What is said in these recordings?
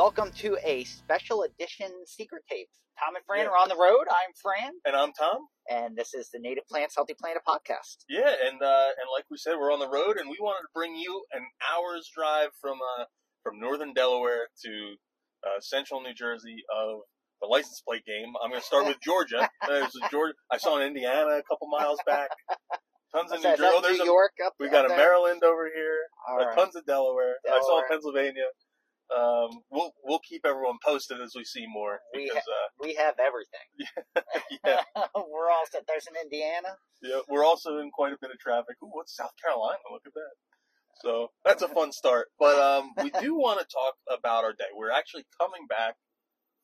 Welcome to a special edition Secret Tapes. Tom and Fran Yeah. are on the road. I'm Fran, And I'm Tom. and this is the Native Plants Healthy Planet podcast. Yeah, and uh, and like we said, we're on the road, and we wanted to bring you an hour's drive from uh, from northern Delaware to uh, central New Jersey of the license plate game. I'm going to start with Georgia. There's a Georgia. I saw in Indiana a couple miles back. Tons of New Jersey. Oh, is that there's New a, York up we up got a there? Maryland over here. Uh, right. Tons of Delaware. I saw Pennsylvania. Um, we'll we'll keep everyone posted as we see more We because uh, We have everything. yeah, We're all set. There's an Indiana. Yeah, we're also in quite a bit of traffic. Ooh, what's South Carolina? Look at that. So that's a fun start. But um, we do want to talk about our day. We're actually coming back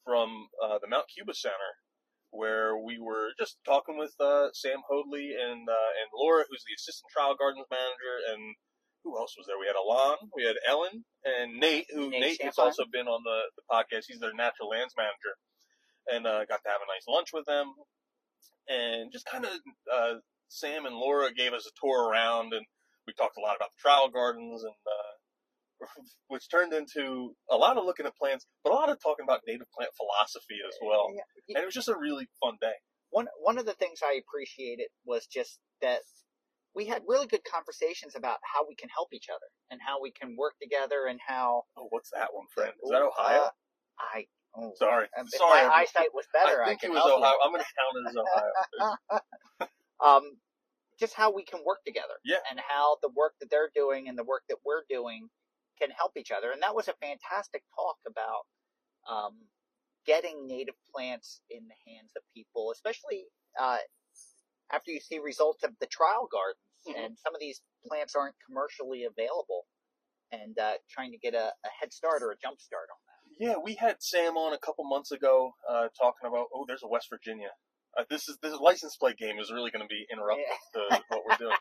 from uh, the Mount Cuba Center, where we were just talking with uh, Sam Hoadley and uh, and Laura, who's the assistant trial gardens manager, and who else was there? We had Alon, we had Ellen, and Nate, who Nate Nate, has also been on the, the podcast. He's their natural lands manager, and uh, got to have a nice lunch with them, and just kind of uh, Sam and Laura gave us a tour around, and we talked a lot about the trial gardens, and uh, which turned into a lot of looking at plants, but a lot of talking about native plant philosophy as well. Yeah. And it was just a really fun day. One one of the things I appreciated was just that we had really good conversations about how we can help each other and how we can work together and how Oh, what's that one, Fran? Is that Ohio? Uh, I oh, Sorry, um, if sorry. my eyesight was better, I think could it was help you. Ohio. I'm going to count it as Ohio. um, just how we can work together. Yeah. And how the work that they're doing and the work that we're doing can help each other. And that was a fantastic talk about um, getting native plants in the hands of people, especially uh, after you see results of the trial gardens. Mhm. And some of these plants aren't commercially available. And uh, trying to get a, a head start or a jump start on that. Yeah, we had Sam on a couple months ago uh, talking about. Oh, there's a West Virginia. Uh, this is this license plate game is really going to be interrupting to what we're doing.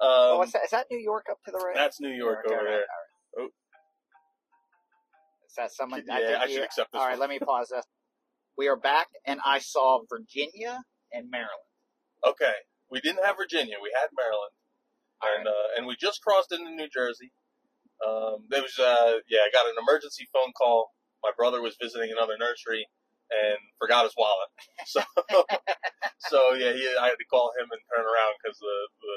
oh, Um, is that, is that New York up to the right? that's New York Okay, over right, there. right. Oh. Is that someone? Yeah, think I should you- accept this All right, let me pause this. We are back, and I saw Virginia and Maryland. Okay, we didn't have Virginia. We had Maryland, All and uh, and we just crossed into New Jersey. Um, there was uh, yeah, I got an emergency phone call. My brother was visiting another nursery and forgot his wallet. So so yeah, he, I had to call him and turn around because the, the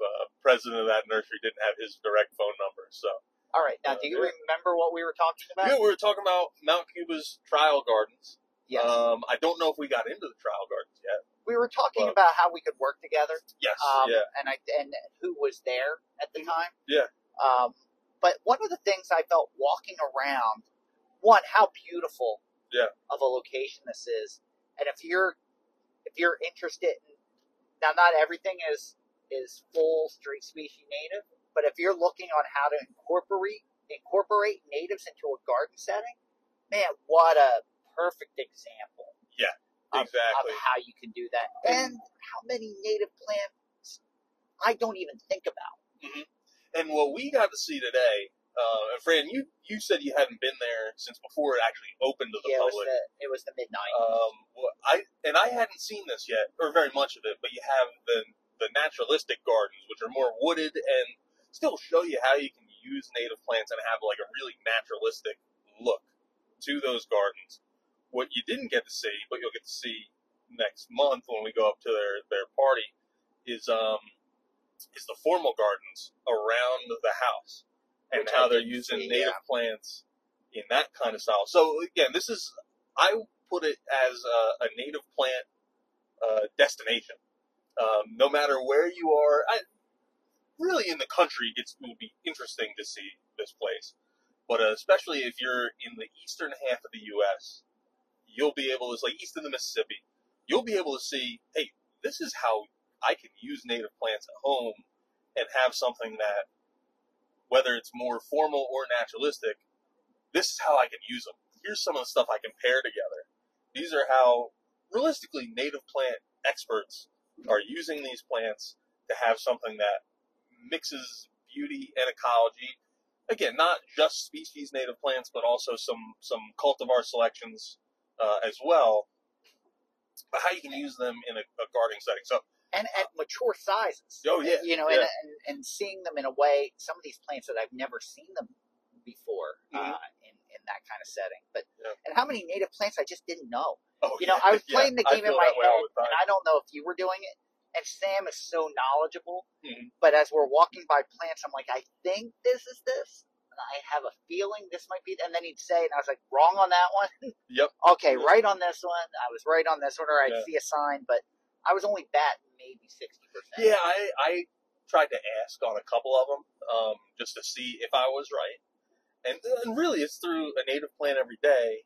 the president of that nursery didn't have his direct phone number. So All right, now uh, do you yeah. remember what we were talking about? yeah, we were talking about Mount Cuba's trial gardens. Yes, Um, I don't know if we got into the trial gardens yet. we were talking well- about how we could work together. Yes, Um, yeah, and I and who was there at the time. Yeah. Um, but one of the things I felt walking around, one, how beautiful Yeah. of a location this is, and if you're if you're interested in now, not everything is is full street species native, but if you're looking on how to incorporate incorporate natives into a garden setting, man, what a perfect example. Yeah, exactly. Of how you can do that, and how many native plants I don't even think about. And what we got to see today, uh, and Fran, you you said you hadn't been there since before it actually opened to the yeah, it was public. the it was the mid nineties. Um, well, I and I hadn't seen this yet, or very much of it. But you have the the naturalistic gardens, which are more wooded and still show you how you can use native plants and have like a really naturalistic look to those gardens. What you didn't get to see, but you'll get to see next month when we go up to their their party, is um is the formal gardens around the house and Which how they're using see, native yeah. plants in that kind of style. So again, this is I put it as a, a native plant uh, destination. Um, no matter where you are, I, really in the country, it's, it would be interesting to see this place. But uh, especially if you're in the eastern half of the U.S., you'll be able to, like east of the Mississippi, you'll be able to see, hey, this is how I can use native plants at home and have something that, whether it's more formal or naturalistic, this is how I can use them. Here's some of the stuff I can pair together. These are how, realistically, native plant experts are using these plants to have something that mixes beauty and ecology. Again, not just species native plants, but also some some cultivar selections uh, as well. But how you can use them in a, a gardening setting. So and at mature sizes. Oh, yeah, you know, yeah. and, and and seeing them in a way, some of these plants that I've never seen them before Mhm. uh, in in that kind of setting. But Yeah. and how many native plants I just didn't know. oh, You know, yeah, I was playing the game in my that way all head, and I don't know if you were doing it. And Sam is so knowledgeable, Mhm. but as we're walking by plants, I'm like, I think this is this. I have a feeling this might be, and then he'd say, and I was like, wrong on that one. Yep. okay, right on this one. I was right on this one, or I'd Yeah. see a sign, but I was only batting maybe sixty percent. Yeah, I, I tried to ask on a couple of them um, just to see if I was right. And, and really, it's through a native plant every day.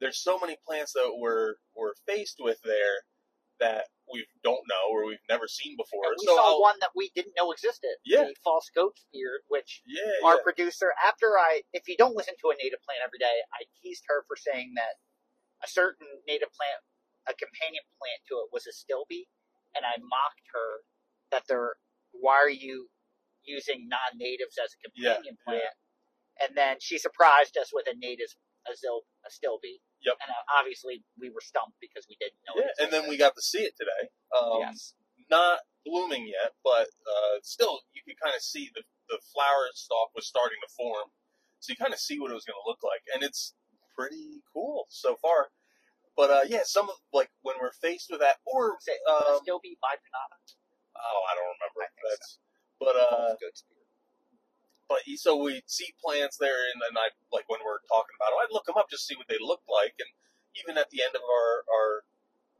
There's so many plants that we're, we're faced with there that we don't know or we've never seen before. And we so saw one that we didn't know existed. Yeah. The false goat beard, which yeah, our yeah. producer, after I, if you don't listen to a native plant every day, I teased her for saying that a certain native plant, a companion plant to it, was astilbe, and I mocked her that they're, why are you using non-natives as a Yeah, companion plant? And then she surprised us with a native, a, zil, astilbe. Yep. And uh, obviously we were stumped because we didn't know. Yeah, it and then we got to see it today. Um, yes. Not blooming yet, but uh, still, you can kind of see the, the flower stalk was starting to form. So you kind of see what it was going to look like. And it's pretty cool so far. But uh, yeah, some of, like, when we're faced with that, or, Say, um, stilby bipinnata. oh, I don't remember. I That's, But, uh, false goat beard. But so we see plants there, and then I like when we're talking about them, I'd look them up just to see what they look like, and even at the end of our our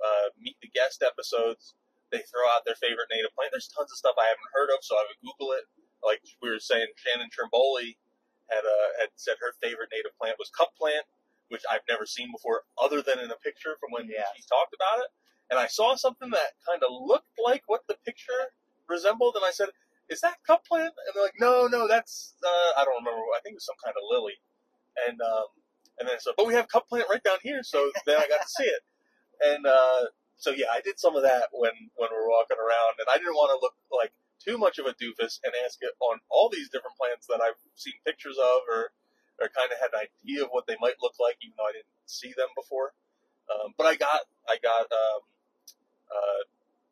uh, meet the guest episodes, they throw out their favorite native plant. There's tons of stuff I haven't heard of, so I would Google it. Like we were saying, Shannon Trimboli had uh, had said her favorite native plant was cup plant, which I've never seen before, other than in a picture from when she talked about it. And I saw something that kind of looked like what the picture resembled, and I said, is that cup plant? And they're like, no, no, that's uh, I don't remember. I think it was some kind of lily. And um, and then so, but we have cup plant right down here, so then I got to see it. And uh, so yeah, I did some of that when when we were walking around, and I didn't want to look like too much of a doofus and ask it on all these different plants that I've seen pictures of or or kind of had an idea of what they might look like, even though I didn't see them before. Um, but I got I got um, uh,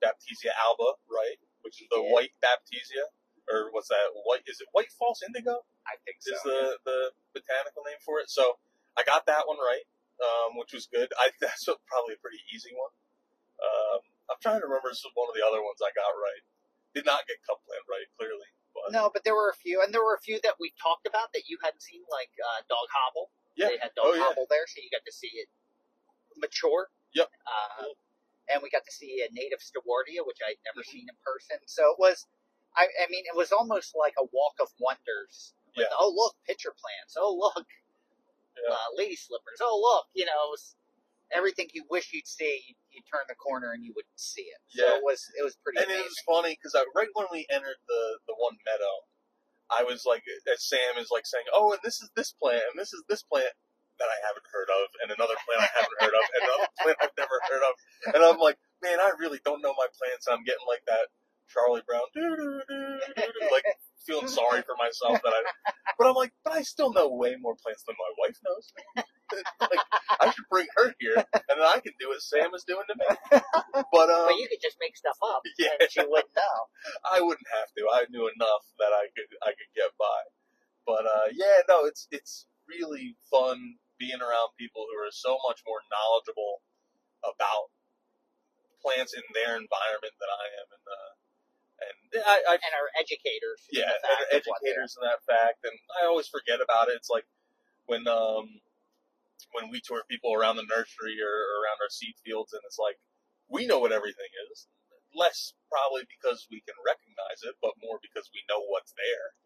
Baptisia alba right, which is the Yeah. white Baptisia, or what's that? White is it white false indigo? I think so. Is the the botanical name for it? So I got that one right, um, which was good. I that's a, probably a pretty easy one. Um, I'm trying to remember some one of the other ones I got right. Did not get cup plant right, clearly. But No, but there were a few, and there were a few that we talked about that you hadn't seen, like uh, Dog Hobble. Yeah. They had Dog Oh, yeah. Hobble there, so you got to see it mature. Yep. Uh, and we got to see a native Stewartia, which I'd never seen in person. So it was, I, I mean, it was almost like a walk of wonders. With, Yeah. Oh, look, pitcher plants. Oh, look, Yeah. uh, lady slippers. Oh, look, you know, everything you wish you'd see. You, turn the corner and you would see it. So Yeah. it was, it was pretty and it was funny because right when we entered the the one meadow, I was like, as Sam is like saying, "Oh, and this is this plant, and this is this plant that I haven't heard of, and another plant I haven't heard of, and another plant I've never heard of," and I'm like, "Man, I really don't know my plants." And I'm getting like that Charlie Brown, like feeling sorry for myself that I, but I'm like, but I still know way more plants than my wife knows. like, I should bring her here, and then I can do what Sam is doing to me. But um, but you could just make stuff up, yeah. and she wouldn't know. I wouldn't have to. I knew enough that I could I could get by. But uh, yeah, no, it's it's really fun being around people who are so much more knowledgeable about plants in their environment than I am, and uh, and I, I and are educators. yeah, the and fact of what they're- educators in that fact, and I always forget about it. It's like when um when we tour people around the nursery or, around our seed fields, and it's like we know what everything is. Less probably because we can recognize it, but more because we know what's there.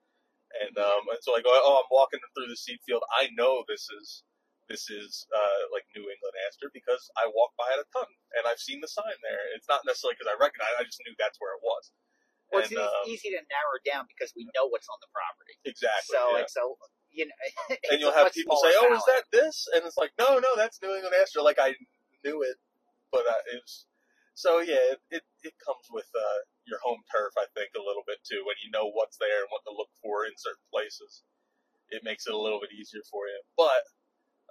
And um, and so I go, oh, I'm walking through the seed field. I know this is this is uh, like New England aster because I walk by it a ton, and I've seen the sign there. It's not necessarily because I recognize. I just knew that's where it was. Well, it's And, eas- um, easy to narrow down because we know what's on the property. Exactly. So yeah. it's a you know. it's and you'll have people say, "Oh, is that this?" And it's like, "No, no, that's New England Aster." Like I knew it, but uh, it was So yeah, it, it, it comes with uh, your home turf, I think, a little bit too. When you know what's there and what to look for in certain places, it makes it a little bit easier for you. But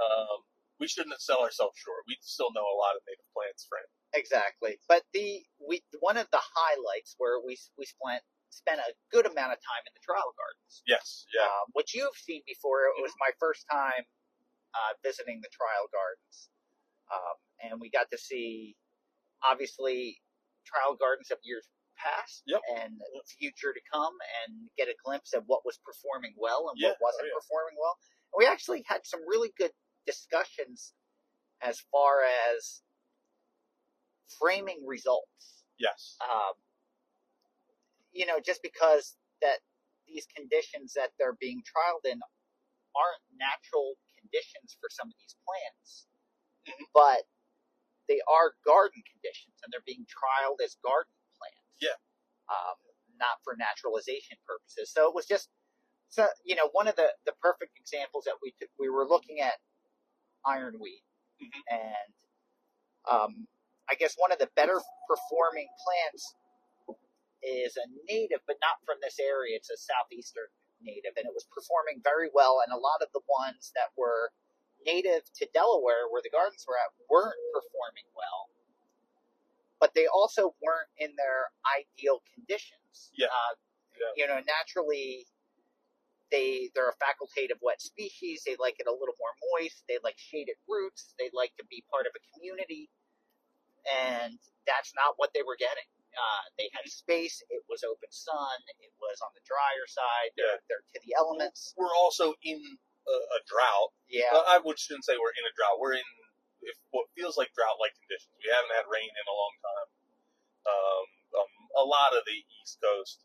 um, we shouldn't sell ourselves short. We still know a lot of native plants, Fran. Exactly. But the we one of the highlights where we we spent spent a good amount of time in the trial gardens, Yes, yeah, um, which you've seen before. It was my first time uh, visiting the trial gardens, um, and we got to see obviously trial gardens of years past Yep. and future to come, and get a glimpse of what was performing well and Yeah, what wasn't oh, yeah. performing well. And we actually had some really good discussions as far as framing results yes, um, you know, just because that these conditions that they're being trialed in aren't natural conditions for some of these plants, Mhm. but they are garden conditions and they're being trialed as garden plants. Yeah. Um, not for naturalization purposes. So it was just, so you know, one of the, the perfect examples that we took, we were looking at ironweed, Mhm. and um, I guess one of the better performing plants is a native, but not from this area. It's a southeastern native, and it was performing very well. And a lot of the ones that were native to Delaware, where the gardens were at, weren't performing well. But they also weren't in their ideal conditions. Yeah. Uh, Yeah. You know, naturally, they they're a facultative wet species. They like it a little more moist. They like shaded roots. They like to be part of a community, and that's not what they were getting. Uh, they had space. It was open sun. It was on the drier side. They're, they're to the elements. we're also in a, a drought. Yeah. Uh, I would shouldn't say we're in a drought. We're in if what feels like drought-like conditions. We haven't had rain in a long time. Um, um, a lot of the East Coast,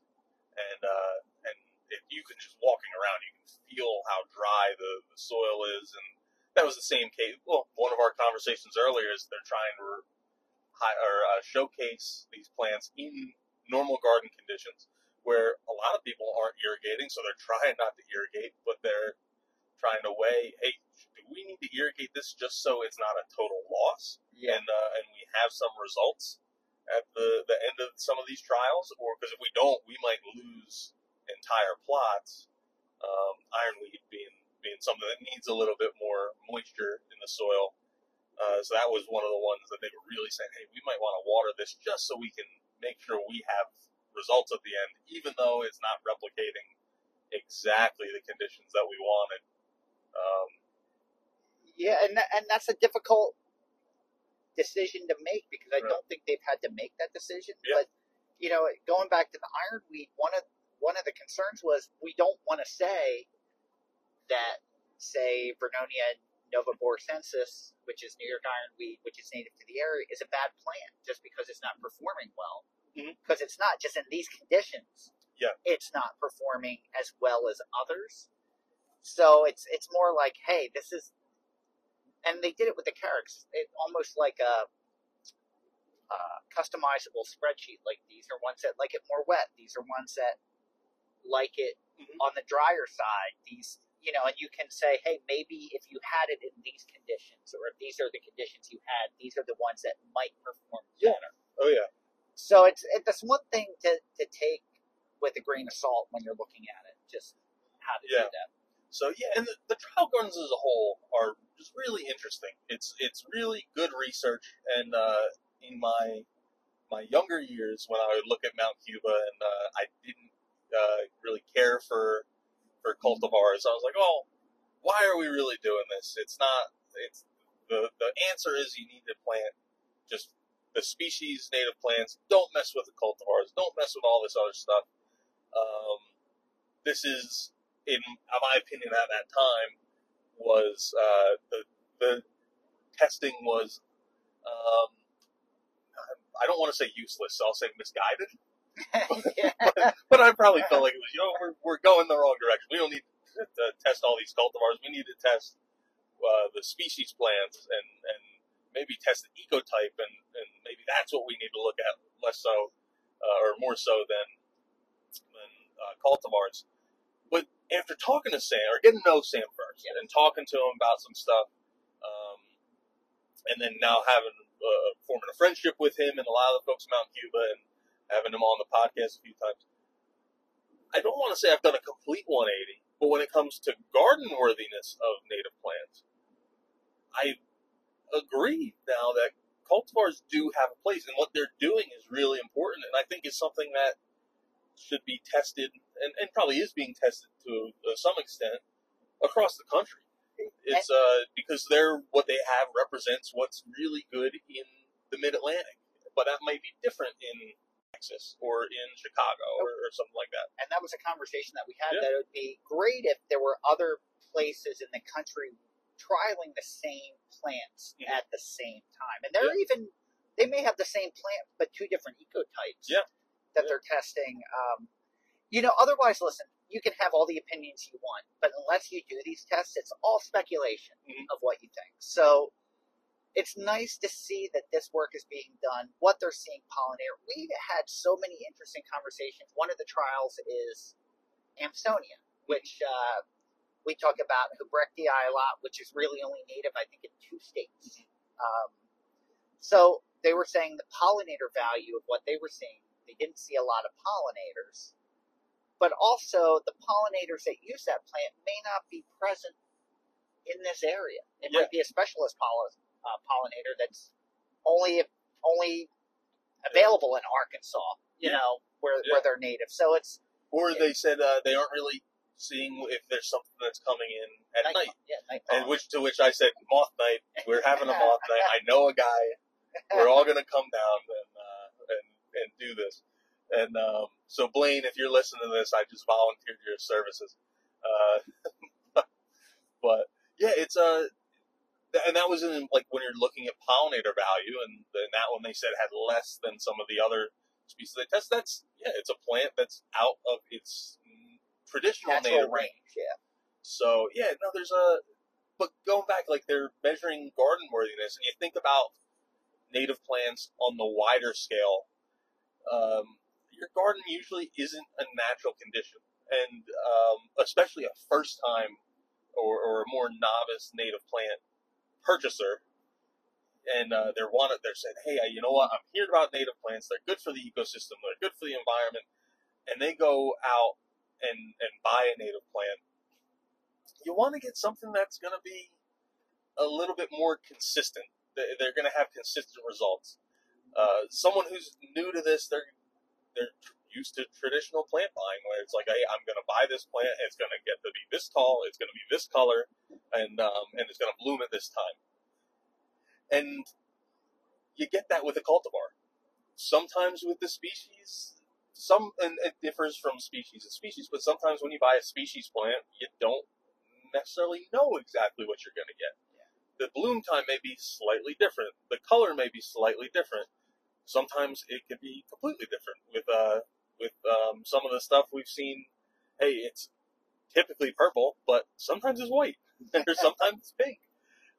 and uh, and if you can just walking around, you can feel how dry the, the soil is, and that was the same case. Well, one of our conversations earlier is they're trying to hi or uh, showcase these plants in normal garden conditions, where a lot of people aren't irrigating, so they're trying not to irrigate, but they're trying to weigh, hey, do we need to irrigate this just so it's not a total loss? Yeah. and uh, and we have some results at the the end of some of these trials, or because if we don't, we might lose entire plots. Um, ironweed being being something that needs a little bit more moisture in the soil, uh, so that was one of the ones that they were really saying, hey, we might want to water this just so we can make sure we have results at the end, even though it's not replicating exactly the conditions that we wanted. Um, Yeah, and and that's a difficult decision to make because I Right. don't think they've had to make that decision. Yeah. But you know, going back to the ironweed, one of one of the concerns was we don't want to say that, say, Vernonia noveboracensis, which is New York ironweed, which is native to the area, is a bad plant just because it's not performing well. Mm-hmm. Because it's not just in these conditions. Yeah. It's not performing as well as others. So it's it's more like, hey, this is and they did it with the Carex. It almost like a, a customizable spreadsheet. Like these are ones that like it more wet. These are ones that like it Mhm. on the drier side. These, you know, and you can say, hey, maybe if you had it in these conditions, or if these are the conditions you had, these are the ones that might perform Yeah. better. oh yeah, So it's it, that's one thing to to take with a grain of salt when you're looking at it. Just how to Yeah. do that. So yeah, and the, the trial gardens as a whole are just really interesting. It's it's really good research, and uh, in my my younger years when I would look at Mount Cuba and uh, I didn't uh, really care for for cultivars, I was like, oh, why are we really doing this? It's not. It's the the answer is you need to plant just the species native plants. Don't mess with the cultivars. Don't mess with all this other stuff. Um, this is in my opinion at that time was uh, the the testing was um, I don't want to say useless, so I'll say misguided. Yeah. But I probably felt like it was you know we're, we're going the wrong direction. We don't need to, to test all these cultivars. We need to test uh, the species plants and and maybe test the ecotype and and maybe that's what we need to look at less so uh, or more so than than uh, cultivars. But after talking to Sam or getting to know Sam first and talking to him about some stuff, um, and then now having uh, forming a friendship with him and a lot of the folks in Cuba and having him on the podcast a few times. I don't want to say I've done a complete 180, but when it comes to garden worthiness of native plants, I agree now that cultivars do have a place, and what they're doing is really important, and I think it's something that should be tested, and, and probably is being tested to uh, some extent across the country. It's uh, because they're what they have represents what's really good in the Mid Atlantic, but that might be different in Texas or in Chicago or, or something like that. and that was a conversation that we had Yeah. that it would be great if there were other places in the country trialing the same plants Mhm. at the same time and they're even they may have the same plant but two different ecotypes Yeah. that Yeah. they're testing um, you know otherwise listen you can have all the opinions you want but unless you do these tests it's all speculation Mhm. of what you think so it's nice to see that this work is being done, what they're seeing pollinator. We've had so many interesting conversations. One of the trials is Amsonia, which uh, we talk about Hubrichtii a lot, which is really only native, I think, in two states. Um, so they were saying the pollinator value of what they were seeing, they didn't see a lot of pollinators. But also, the pollinators that use that plant may not be present in this area. It Yeah. might be a specialist poll- uh, pollinator that's only only available in Arkansas, you Yeah. know, where Yeah. where they're native. So it's Or they said uh, they aren't really seeing if there's something that's coming in at night, night. Yeah, night And which to which I said, moth night. We're having a moth night. I know a guy. We're all gonna come down and uh, and and do this. And um, so Blaine, if you're listening to this, I just volunteered your services. Uh, but yeah, it's a. And that was in like when you're looking at pollinator value, and then that one they said had less than some of the other species they test. That's yeah, it's a plant that's out of its traditional natural native range. range. Yeah, So yeah, no, there's a. But going back, like they're measuring garden worthiness, and you think about native plants on the wider scale. Um, your garden usually isn't a natural condition, and um, especially a first time or, or a more novice native plant purchaser, and uh, they're wanted. They're saying, "Hey, you know what? I'm hearing about native plants. They're good for the ecosystem. They're good for the environment." And they go out and and buy a native plant. You want to get something that's going to be a little bit more consistent. They- They're going to have consistent results. Uh, someone who's new to this, they're they're used to traditional plant buying, where it's like, hey, I'm going to buy this plant. It's going to get to be this tall. It's going to be this color, and um, and it's going to bloom at this time. And you get that with a cultivar. Sometimes with the species, some and it differs from species to species, but sometimes when you buy a species plant, you don't necessarily know exactly what you're going to get. The bloom time may be slightly different. The color may be slightly different. Sometimes it can be completely different. With uh, with um, some of the stuff we've seen, hey, it's typically purple, but sometimes it's white, or sometimes it's pink.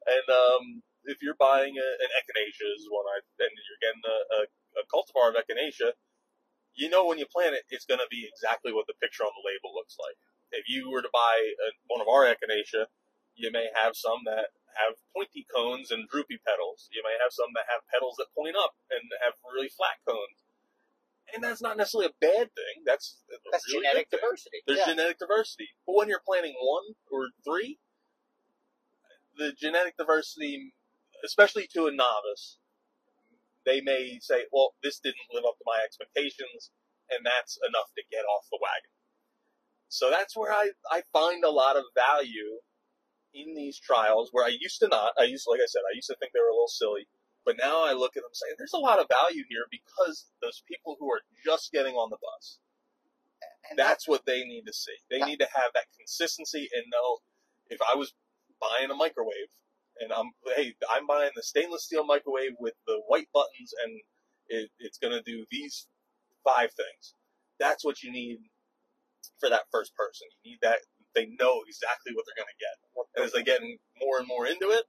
And um, if you're buying a, an echinacea, is one I, and you're getting a, a, a cultivar of echinacea, you know when you plant it, it's going to be exactly what the picture on the label looks like. If you were to buy a, one of our echinacea, you may have some that have pointy cones and droopy petals. You may have some that have petals that point up and have really flat cones. And that's not necessarily a bad thing. That's that's really genetic diversity. There's yeah. genetic diversity. But when you're planting one or three, the genetic diversity, especially to a novice, they may say, well, this didn't live up to my expectations, and that's enough to get off the wagon. So that's where I, I find a lot of value in these trials where I used to not. I used, like I said, I used to think they were a little silly. But now I look at them saying, there's a lot of value here because those people who are just getting on the bus, and that's what they need to see. They That- need to have that consistency and know if I was buying a microwave and I'm hey I'm buying the stainless steel microwave with the white buttons and it, it's going to do these five things. That's what you need for that first person. You need that they know exactly what they're going to get. And as they get more and more into it,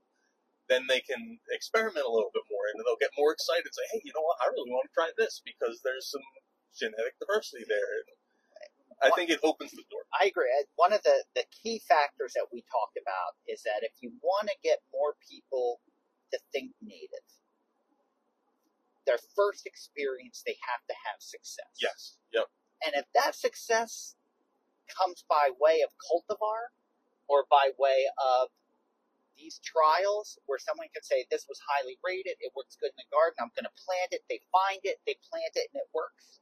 then they can experiment a little bit more and they'll get more excited and say, hey, you know what? I really want to try this because there's some genetic diversity there. I think it opens the door. I agree. One of the, the key factors that we talked about is that if you want to get more people to think native, their first experience, they have to have success. Yes. Yep. And if that success comes by way of cultivar or by way of these trials where someone could say this was highly rated, it works good in the garden, I'm going to plant it, they find it, they plant it, and it works.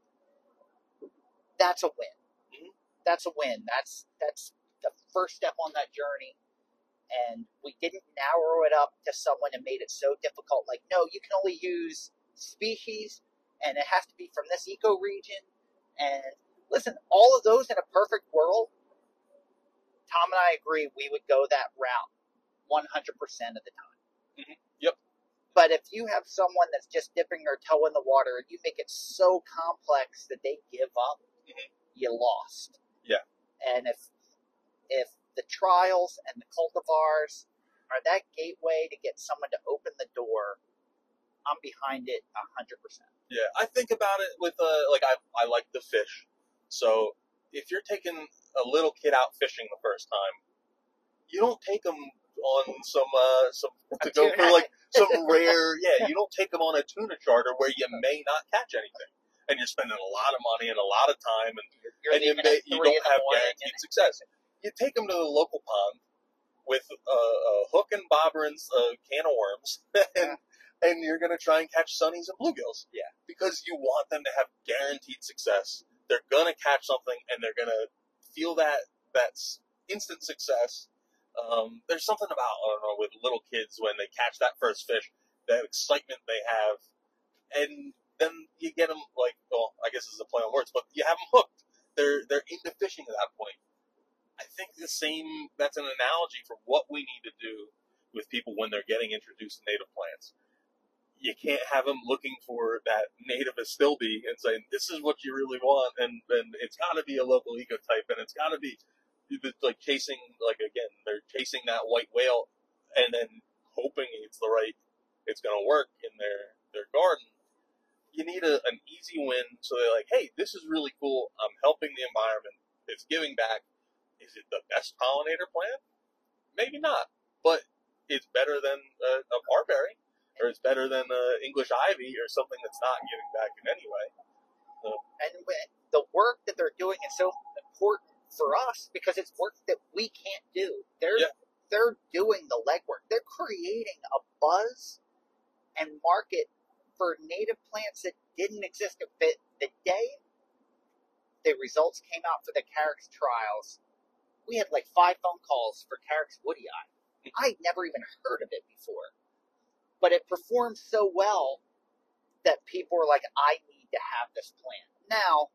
That's a win. Mhm. That's a win. That's that's the first step on that journey. And we didn't narrow it up to someone and made it so difficult. Like, no, you can only use species, and it has to be from this ecoregion. And listen, all of those in a perfect world, Tom and I agree we would go that route 100% of the time. Mhm. Yep. But if you have someone that's just dipping their toe in the water and you make it so complex that they give up, Mhm. you lost. Yeah. And if if the trials and the cultivars are that gateway to get someone to open the door, I'm behind it 100%. Yeah, I think about it with uh, like I I like the fish. So if you're taking a little kid out fishing the first time, you don't take them on some uh some to A go for like some rare yeah. You don't take them on a tuna charter where you may not catch anything, and you're spending a lot of money and a lot of time, and You're and you, may, you don't have guaranteed success. You take them to the local pond with a, a hook and bobber and a can of worms, and and you're gonna try and catch sunnies and bluegills. Yeah. because you want them to have guaranteed success. They're gonna catch something, and they're gonna feel that that's instant success. Um, there's something about I don't know with little kids when they catch that first fish, that excitement they have, and then you get them like, well, I guess is a play on words, but you have them hooked. They're they're into fishing at that point. I think the same. That's an analogy for what we need to do with people when they're getting introduced to native plants. You can't have them looking for that native astilbe and saying this is what you really want, and and it's got to be a local ecotype, and it's got to be it's like chasing like again they're chasing that white whale and then hoping it's the right it's to work in their their garden. You need a, an easy win so they're like hey this is really cool. I'm helping the environment. It's giving back. Is it the best pollinator plant? Maybe not but it's better than a, a barberry or it's better than a english ivy or something that's not giving back in any way. And the work that they're doing is so important for us because it's work that we can't do. They're Yeah. they're doing the legwork. They're creating a buzz and market for native plants that didn't exist. But the day the results came out for the Carex trials, we had like five phone calls for Carex woodii. I'd never even heard of it before, but it performed so well that people were like, "I need to have this plant now."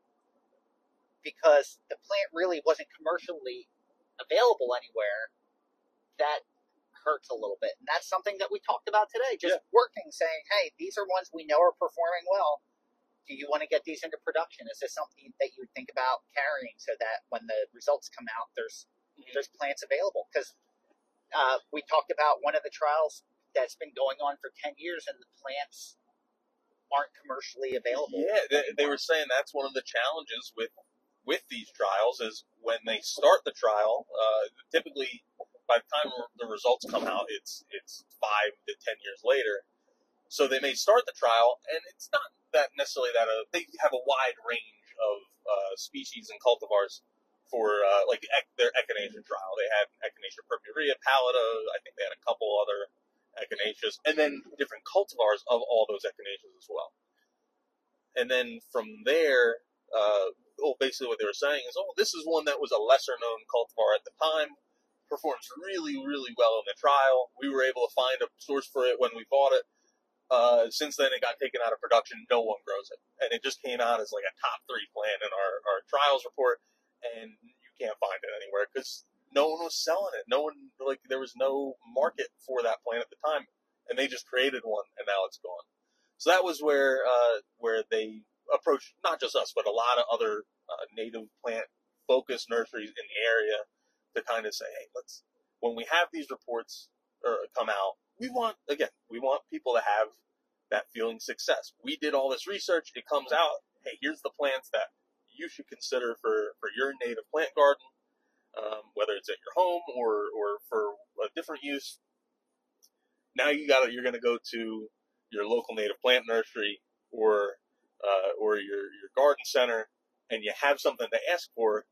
Because the plant really wasn't commercially available anywhere, that hurts a little bit. And that's something that we talked about today. Just working, saying, hey, these are ones we know are performing well. Do you want to get these into production? Is this something that you would think about carrying so that when the results come out, there's there's plants available? Because uh, we talked about one of the trials that's been going on for 10 years and the plants aren't commercially available. Yeah, they, they were saying that's one of the challenges with with these trials is when they start the trial. Uh, typically, by the time the results come out, it's it's five to ten years later. So they may start the trial, and it's not that necessarily that uh, they have a wide range of uh, species and cultivars for uh, like their echinacea trial. They had echinacea purpurea, pallida. I think they had a couple other echinaceas, and then different cultivars of all those echinaceas as well. And then from there, uh, well, basically what they were saying is, oh, this is one that was a lesser known cultivar at the time, performs really, really well in the trial. We were able to find a source for it when we bought it. Uh, since then, it got taken out of production. No one grows it, and it just came out as like a top three plant in our, our trials report, and you can't find it anywhere because no one was selling it. No one like there was no market for that plant at the time, and they just created one, and now it's gone. So that was where uh, where they approached not just us, but a lot of other uh, native plant focused nurseries in the area to kind of say, hey, let's when we have these reports or come out, we want again, we want people to have that feeling success. We did all this research, it comes out, hey, here's the plants that you should consider for for your native plant garden, um, whether it's at your home or or for a different use. Now you got to you're going to go to your local native plant nursery or uh, or your your garden center, and you have something to ask for,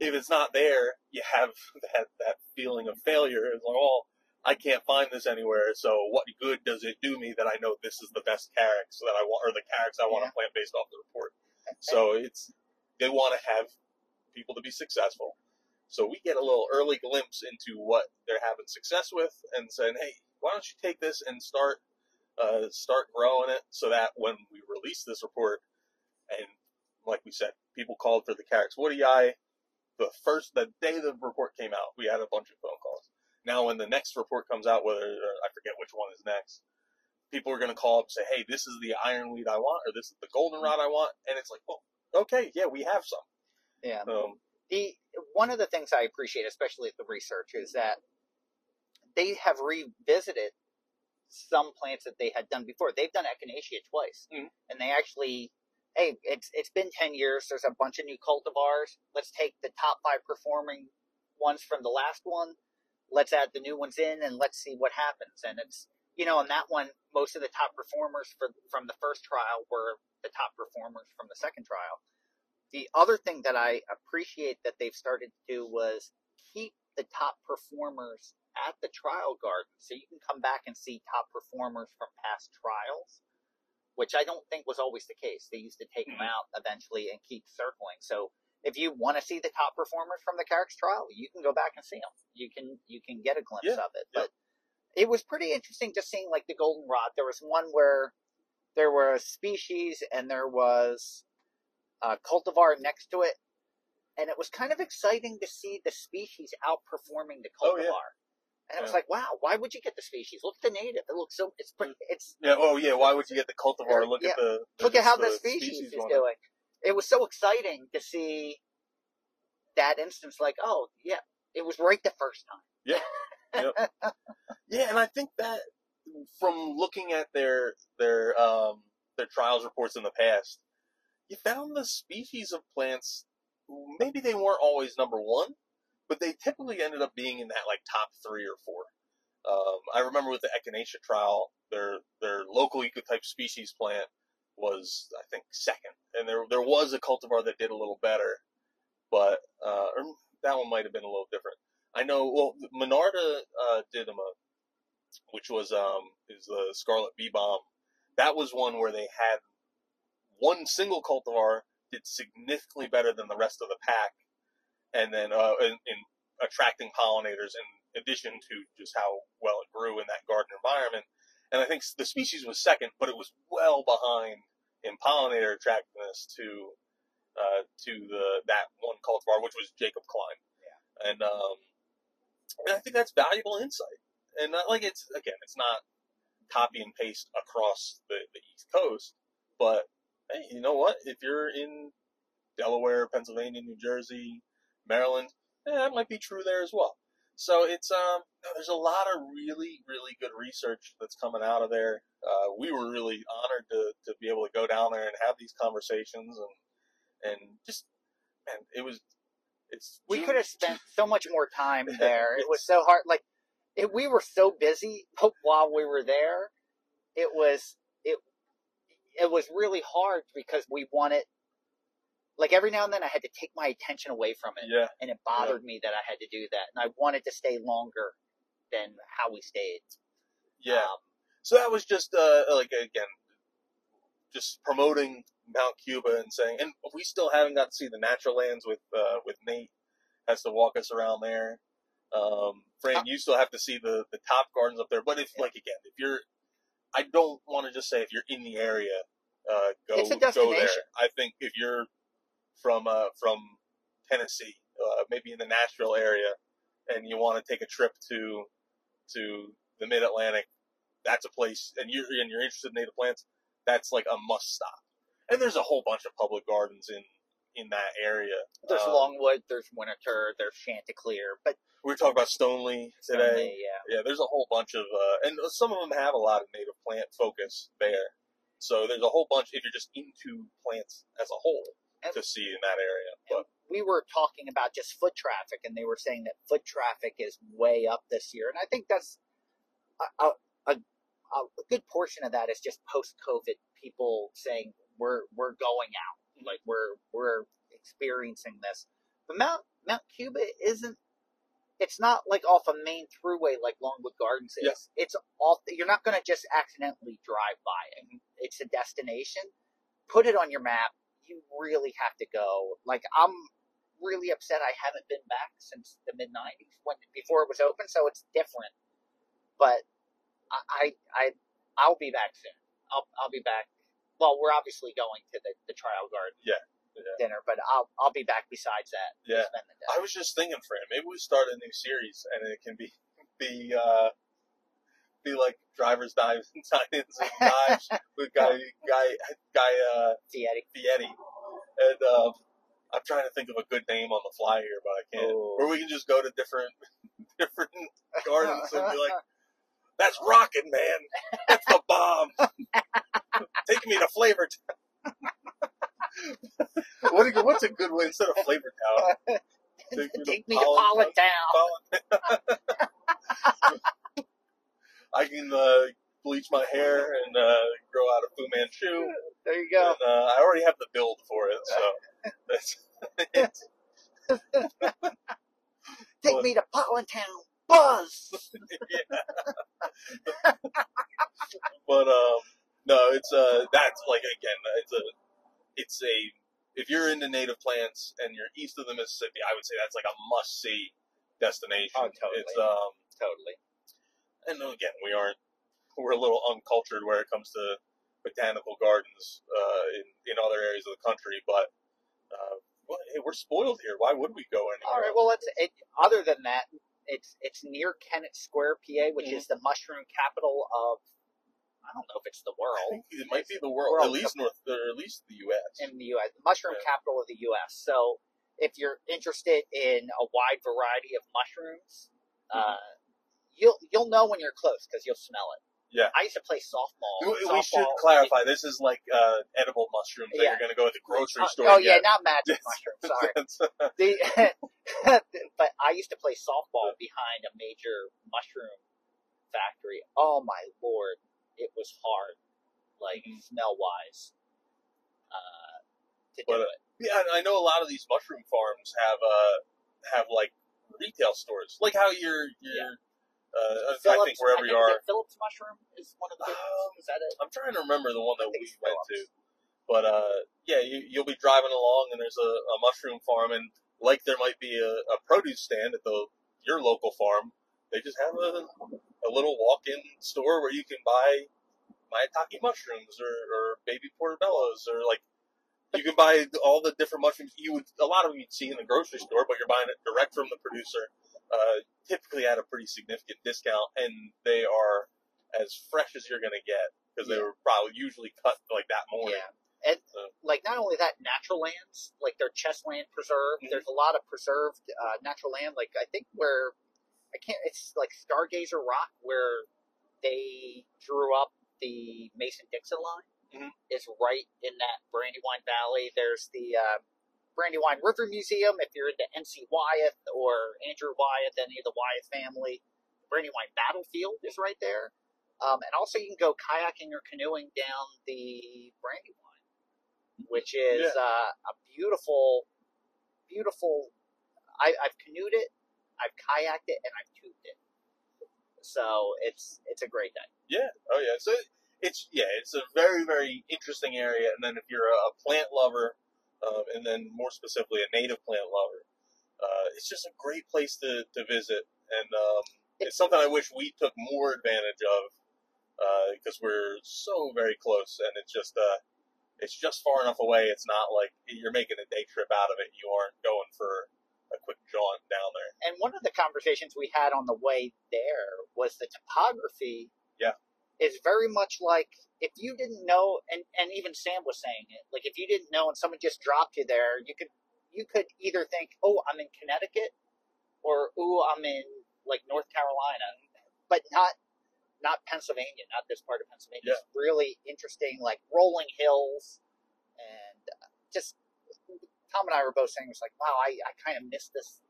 if it's not there, you have that that feeling of failure. It's like, oh, I can't find this anywhere. So what good does it do me that I know this is the best Carex that I want, or the Carex I want Yeah. to plant based off the report? So it's they want to have people to be successful. So we get a little early glimpse into what they're having success with, and saying, "Hey, why don't you take this and start uh, start growing it so that when we release this report, and like we said, people called for the Carex woodii. The first the day the report came out, we had a bunch of phone calls. Now, when the next report comes out, whether uh, I forget which one is next, people are going to call up and say, "Hey, this is the ironweed I want, or this is the goldenrod I want," and it's like, "Well, okay, yeah, we have some." Yeah. Um, the one of the things I appreciate, especially at the research, is that they have revisited some plants that they had done before. They've done echinacea twice, Mhm. and they actually, hey, it's it's been ten years. There's a bunch of new cultivars. Let's take the top five performing ones from the last one. Let's add the new ones in, and let's see what happens. And it's you know, on that one, most of the top performers for, from the first trial were the top performers from the second trial the other thing that I appreciate that they've started to do was keep the top performers at the trial garden, so you can come back and see top performers from past trials, which I don't think was always the case. They used to take them Mhm. out eventually and keep circling. So if you want to see the top performers from the Carex trial, you can go back and see them. You can you can get a glimpse Yeah, of it, yeah. but it was pretty interesting just seeing like the goldenrod. There was one where there were a species and there was a cultivar next to it, and it was kind of exciting to see the species outperforming the Oh, cultivar. yeah. And it was like, wow, why would you get the species? Look at the native. It looks so. It's pretty. It's yeah. Oh, yeah. Why would you get the cultivar? Look Yeah. at the look at how the the species, is doing. It was so exciting to see that instance. Like, oh yeah, it was right the first time. Yeah. Yeah, and I think that from looking at their their um, their trials reports in the past, you found the species of plants. Maybe they weren't always number one, but they typically ended up being in that like top three or four. Um, I remember with the echinacea trial, their their local ecotype species plant was I think second, and there there was a cultivar that did a little better, but uh, that one might have been a little different. I know. Well, Monarda uh, did a, which was um is the Scarlet Bee Balm. That was one where they had one single cultivar did significantly better than the rest of the pack, and then uh, in, in attracting pollinators in addition to just how well it grew in that garden environment. And I think the species was second, but it was well behind in pollinator attractiveness to uh, to the that one cultivar, which was Jacob Cline. Yeah. And um, and I think that's valuable insight. And not like it's again, it's not copy and paste across the, the East Coast, but hey, you know what? If you're in Delaware, Pennsylvania, New Jersey, Maryland, eh, that might be true there as well. So it's um, there's a lot of really, really good research that's coming out of there. Uh, we were really honored to, to be able to go down there and have these conversations and and just and it was it's We could have spent so much more time there. It was so hard. Like, it, we were so busy while we were there. It was it. It was really hard because we wanted. Like every now and then, I had to take my attention away from it, yeah and it bothered me that I had to do that. And I wanted to stay longer than how we stayed. yeah. Um, So that was just uh, like again, just promoting Mount Cuba and saying, and we still haven't got to see the natural lands with uh, with Nate. Has to walk us around there. Um, Fran, you still have to see the the top gardens up there. But if like again, if you're, I don't want to just say if you're in the area, uh, go It's a go there. I think if you're from uh, from Tennessee, uh, maybe in the Nashville area, and you want to take a trip to to the Mid Atlantic, that's a place, and you're and you're interested in native plants, that's like a must stop. And there's a whole bunch of public gardens in in that area. there's Um, Longwood, there's Winter, there's Chanticleer, but We were talking about Stoneleigh today. Stoneleigh, yeah. Yeah, there's a whole bunch of, uh, and some of them have a lot of native plant focus there. So there's a whole bunch if you're just into plants as a whole And- to see in that area. But we were talking about just foot traffic, and they were saying that foot traffic is way up this year, and I think that's a, a, a, good portion of that is just post-COVID people saying we're we're going out, mm-hmm. like we're we're experiencing this. But Mount Mount Cuba isn't. It's not like off a main throughway like Longwood Gardens is. Yeah. It's off. You're not going to just accidentally drive by it. It's a destination. Put it on your map. You really have to go. Like I'm really upset I haven't been back since the mid '90s when before it was open. So it's different. But I I, I I'll be back soon. I'll I'll be back. Well, we're obviously going to the, the trial garden Yeah, dinner, but I'll I'll be back besides that. Yeah. spend the day. I was just thinking for him, maybe we start a new series and it can be be uh be like drivers dives and tie-ins and dives with guy guy guy uh Fieri. Vietti. And um I'm trying to think of a good name on the fly here, but I can't. Oh. Or we can just go to different different gardens and be like, "That's rocking, man. That's the bomb. Take me to Flavor Town." what a, what's a good way instead of Flavor Town? Take me to Pollen Town. I can uh, bleach my hair and uh, grow out a Fu Manchu. There you go. And, uh, I already have the build for it, so Take me to Pollen Town. Buzz. but um, no, it's uh, that's like again, it's a, it's a. If you're into native plants and you're east of the Mississippi, I would say that's like a must see destination. Oh, totally. It's um, Totally. And again, we aren't we're a little uncultured where it comes to botanical gardens uh, in in other areas of the country, but uh, well, hey, we're spoiled here. Why would we go anywhere? All right. Well, it's it. Other than that, it's it's near Kennett Square, PA, which Mhm. is the mushroom capital of. I don't know if it's the I world think it might be the world, World. at least North, or at least the U.S. in the U.S. The mushroom Yeah. capital of the U.S. So, if you're interested in a wide variety of mushrooms, Mm-hmm. uh, you'll you'll know when you're close because you'll smell it. Yeah. I used to play softball. We, we should softball- clarify. This is like uh, edible mushrooms that you're going to go to the grocery Uh, store. oh yeah, not magic mushrooms. Sorry. the, but I used to play softball behind a major mushroom factory. Oh my lord, it was hard, like Mhm. smell wise, uh, to do But, uh, it. yeah, I know a lot of these mushroom farms have uh have like retail stores, like how you're you're. Uh, I think wherever I you are, Phillips mushroom is one of the Um. Is that it? I'm trying to remember the one that we went to. But uh, yeah, you, you'll be driving along, and there's a, a mushroom farm, and like there might be a, a produce stand at the your local farm, they just have a, a little walk-in store where you can buy maitake mushrooms or, or baby portobellos or like you can buy all the different mushrooms you would a lot of them you'd see in the grocery store, but you're buying it direct from the producer, uh, typically at a pretty significant discount, and they are as fresh as you're gonna get because they were probably usually cut like that morning. Yeah. And So- like not only that, natural lands, like their Cheslen preserve. Mhm. There's a lot of preserved uh, natural land. Like I think where I can't. It's like Stargazer Rock where they drew up the Mason Dixon line. Mhm. Is right in that Brandywine Valley. There's the uh, Brandywine River Museum. If you're into N.C. Wyeth or Andrew Wyeth, any of the Wyeth family, Brandywine Battlefield is right there. Um, and also, you can go kayaking or canoeing down the Brandywine, which is uh, a beautiful, beautiful. I, I've canoed it, I've kayaked it, and I've tubed it. So it's it's a great day. Yeah. Oh yeah. So it's yeah, it's a very very interesting area. And then if you're a, a plant lover, um, and then more specifically a native plant lover, uh, it's just a great place to, to visit. And um, it's something I wish we took more advantage of because we're so very close, and it's just uh, it's just far enough away. It's not like you're making a day trip out of it. You aren't going for a quick jaunt down there. And one of the conversations we had on the way there was the topography. Yeah. Is very much like if you didn't know, and and even Sam was saying it. Like if you didn't know, and someone just dropped you there, you could you could either think, oh, I'm in Connecticut, or oh, I'm in like North Carolina, but not not Pennsylvania, not this part of Pennsylvania. It's really interesting, like rolling hills, and uh, just Tom and I were both saying, it's like, wow, I, I kind of miss this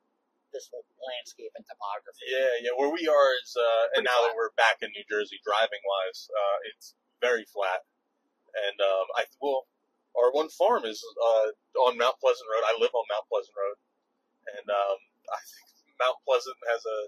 this whole landscape and topography. Yeah, yeah. Where we are is, uh, and now flat. that we're back in New Jersey, driving wise, uh, it's very flat, and um, I well, our one farm is uh, on Mount Pleasant Road. I live on Mount Pleasant Road, and um, I think Mount Pleasant has a,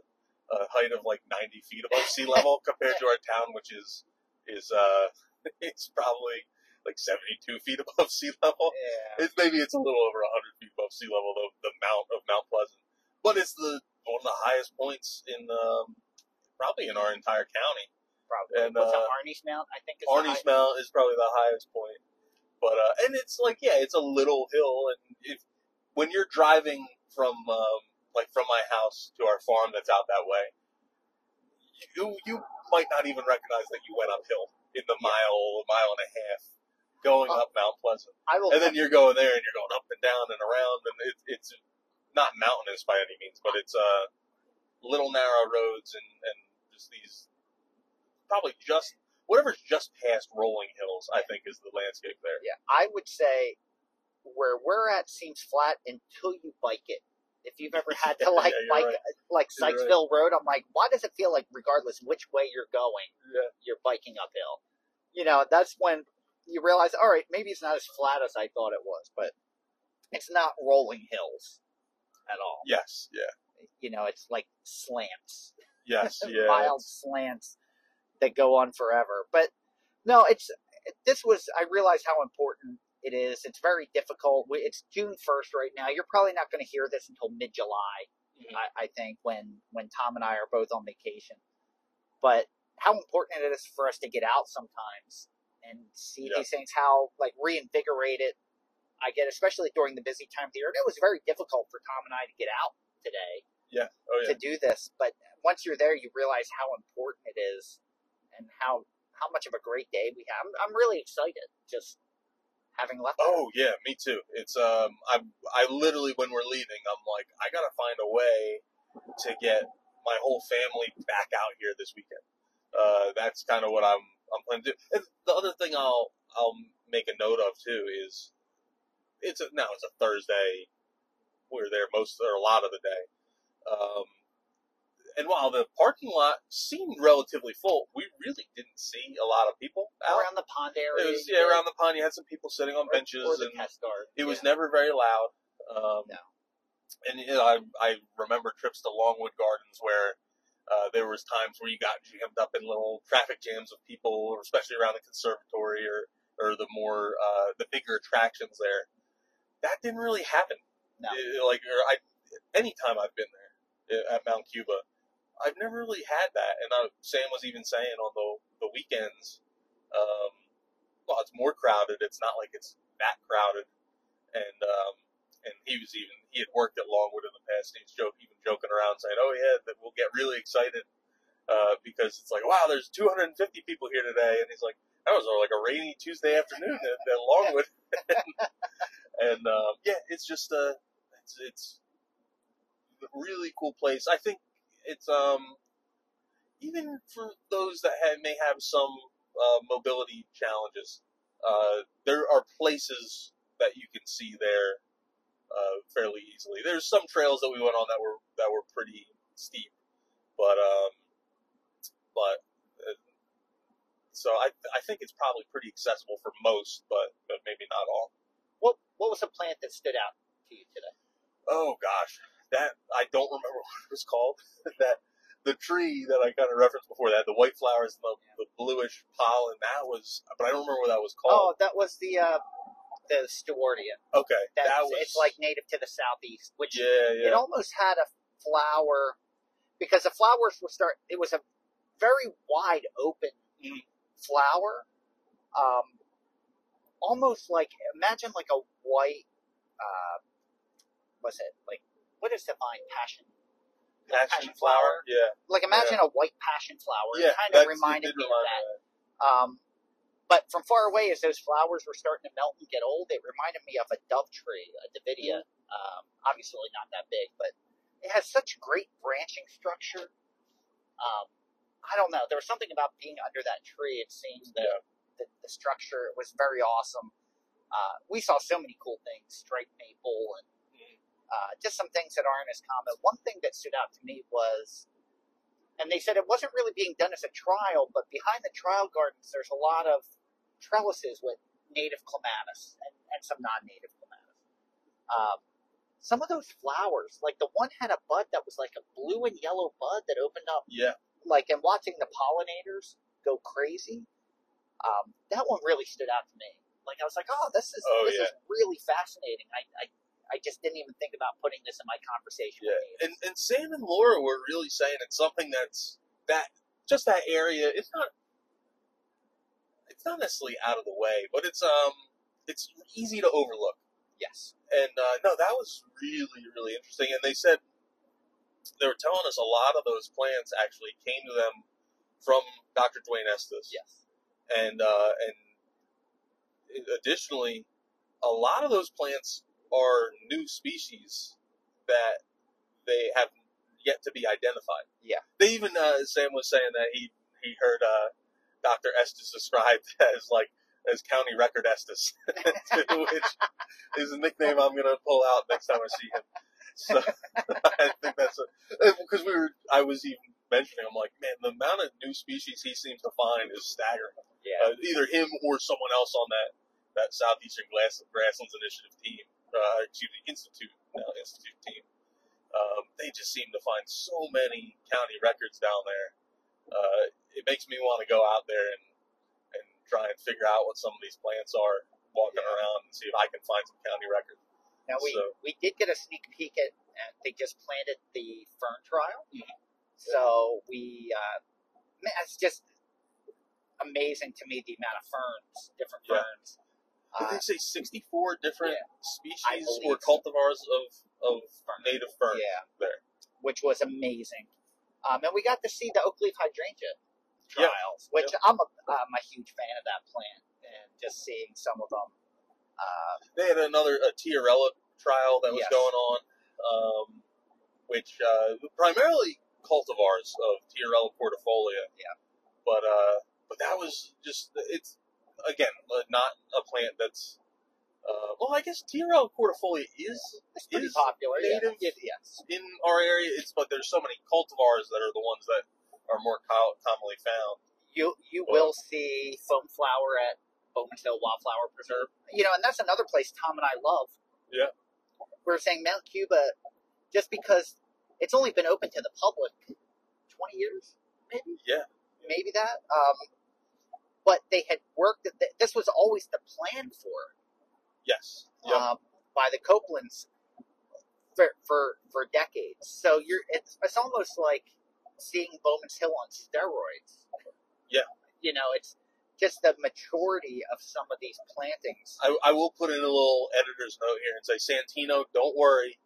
a height of like 90 feet above sea level compared to our town, which is is uh, it's probably like 72 feet above sea level. Yeah. It's maybe it's a little over 100 feet above sea level, the, the mount of Mount Pleasant, but it's the one of the highest points in um, probably in our entire county. Probably. And, What's uh, Arney's Mount? I think Arney's Mount is probably the highest point, but uh, and it's like yeah, it's a little hill, and if when you're driving from um, like from my house to our farm that's out that way, you you might not even recognize that you went uphill in the mile mile and a half going Oh. up Mount Pleasant, I will. and then you're going there and you're going up and down and around, and it, it's not mountainous by any means, but it's uh little narrow roads and and just these probably just whatever's just past rolling hills. I think is the landscape there. Yeah, I would say where we're at seems flat until you bike it. If you've ever had to like Yeah, bike right. like You're right. Sykesville Road, I'm like, why does it feel like regardless which way you're going, Yeah. you're biking uphill? You know, that's when you realize, all right, maybe it's not as flat as I thought it was, but it's not rolling hills at all. Yes. Yeah. You know, it's like slants. Yes. Yeah. mild slants that go on forever. But no, it's this was I realize how important it is. It's very difficult. It's June first right now. You're probably not going to hear this until mid July. Mhm. I, I think when when Tom and I are both on vacation. But how important it is for us to get out sometimes and see Yeah. these things. How like reinvigorated I get, especially during the busy time of the year. And it was very difficult for Tom and I to get out today Yeah. Oh yeah. to do this. But once you're there, you realize how important it is and how how much of a great day we have. I'm, I'm really excited just having left. Oh yeah, me too. It's um, I I literally when we're leaving, I'm like, I gotta find a way to get my whole family back out here this weekend. Uh, that's kind of what I'm I'm planning to do. And the other thing I'll I'll make a note of too is it's a, now it's a Thursday. We're there most or a lot of the day. Um, and while the parking lot seemed relatively full, we really didn't see a lot of people out. around the pond area. It was yeah, around the pond. You had some people sitting on or- benches, or and it was never very loud. Um, No. And you know, I I remember trips to Longwood Gardens where uh, there was times where you got jammed up in little traffic jams of people, especially around the conservatory or or the more uh, the bigger attractions there. That didn't really happen. No. It- like or I, anytime I've been there uh, at Mount Cuba, I've never really had that. And uh, Sam was even saying on the the weekends, um, well, it's more crowded. It's not like it's that crowded, and um, and he was even he had worked at Longwood in the past. And he's joke even joking around saying, "Oh yeah, that we'll get really excited uh, because it's like wow, there's 250 people here today," and he's like, "That was like a rainy Tuesday afternoon at, Longwood," and um, yeah, it's just uh, it's it's a really cool place. I think it's um even for those that have, may have some uh, mobility challenges, uh, there are places that you can see there uh, fairly easily. There's some trails that we went on that were that were pretty steep, but um, but so I I think it's probably pretty accessible for most, but but maybe not all. What what was the plant that stood out to you today? Oh gosh, that I don't remember what it was called. that the tree that I kind of referenced before that the white flowers and the, the bluish pollen. That was, but I don't remember what that was called. Oh, that was the uh, the Stewartia. okay, That's, that was. it's like native to the southeast, which yeah, yeah. it almost had a flower because the flowers were start. It was a very wide open Mhm. Flower, um, almost like imagine like a white. Uh, what's it like? What is divine passion? passion, passion flower. Yeah, Like imagine a white passion flower. yeah. it kind of reminded me of remind that. Um, but from far away, as those flowers were starting to melt and get old, it reminded me of a dove tree, a Davidia. Um, obviously not that big, but it has such great branching structure. Um, I don't know. There was something about being under that tree and seeing the, Yeah. the, the structure. It was very awesome. Uh, we saw so many cool things, striped maple and Mhm. uh, just some things that aren't as common. One thing that stood out to me was and they said it wasn't really being done as a trial, but behind the trial gardens, there's a lot of trellises with native clematis and, and some non-native clematis. Um, some of those flowers, like the one had a bud that was like a blue and yellow bud that opened up, Yeah. Like and watching the pollinators go crazy. Um, that one really stood out to me. Like I was like, oh, this is Oh, this yeah. is really fascinating. I, I I just didn't even think about putting this in my conversation. Yeah, and and Sam and Laura were really saying it's something that's that just that area. It's not it's not necessarily out of the way, but it's um it's easy to overlook. yes, And uh, no, that was really really interesting. And they said they were telling us a lot of those plants actually came to them from Dr. Dwayne Estes. yes, and uh, and additionally, a lot of those plants are new species that they have yet to be identified. Yeah. They even uh, Sam was saying that he he heard uh, Dr. Estes described as like as County Record Estes, which is a nickname I'm gonna pull out next time I see him. So I think because we were I was even mentioning I'm like man the amount of new species he seems to find is staggering yeah, uh, either him or someone else on that that Southeastern Glass, Grasslands Initiative team, uh, excuse me, Institute now Institute team. Um, they just seem to find so many county records down there. Uh, it makes me want to go out there and and try and figure out what some of these plants are, walking Yeah. around and see if I can find some county records. Now we So- we did get a sneak peek at, at they just planted the fern trial, Mhm. so we, uh, it's just amazing to me the amount of ferns, different Yeah. ferns. Did Uh, they say 64 different I species or cultivars of, of Fern. native fern yeah, there? which was amazing. Um, and we got to see the oak leaf hydrangea Yeah. trials, which I'm a I'm a huge fan of that plant, and just seeing some of them. Uh, They had another a Tiarella trial that was Yes. going on, um, which uh, primarily cultivars of Tiarella cordifolia. Yeah. But uh, but that was just it's again uh, not a plant that's uh, well I guess Tiarella cordifolia is it's pretty Is popular. native- Yeah, yes. in our area. It's but there's so many cultivars that are the ones that are more co- commonly found. you you will see foam flower at Bowman's Hill Wildflower Preserve. You know, and that's another place Tom and I love. Yeah. We're saying Mount Cuba, just because it's only been open to the public twenty years, maybe. Yeah. Maybe that. Um, but they had worked. At the, this was always the plan for Yes. Yep. um, by the Copelands for for for decades. So you're it's it's almost like seeing Bowman's Hill on steroids. Yeah. You know, it's just the maturity of some of these plantings. I, I will put in a little editor's note here and say, Santino, don't worry.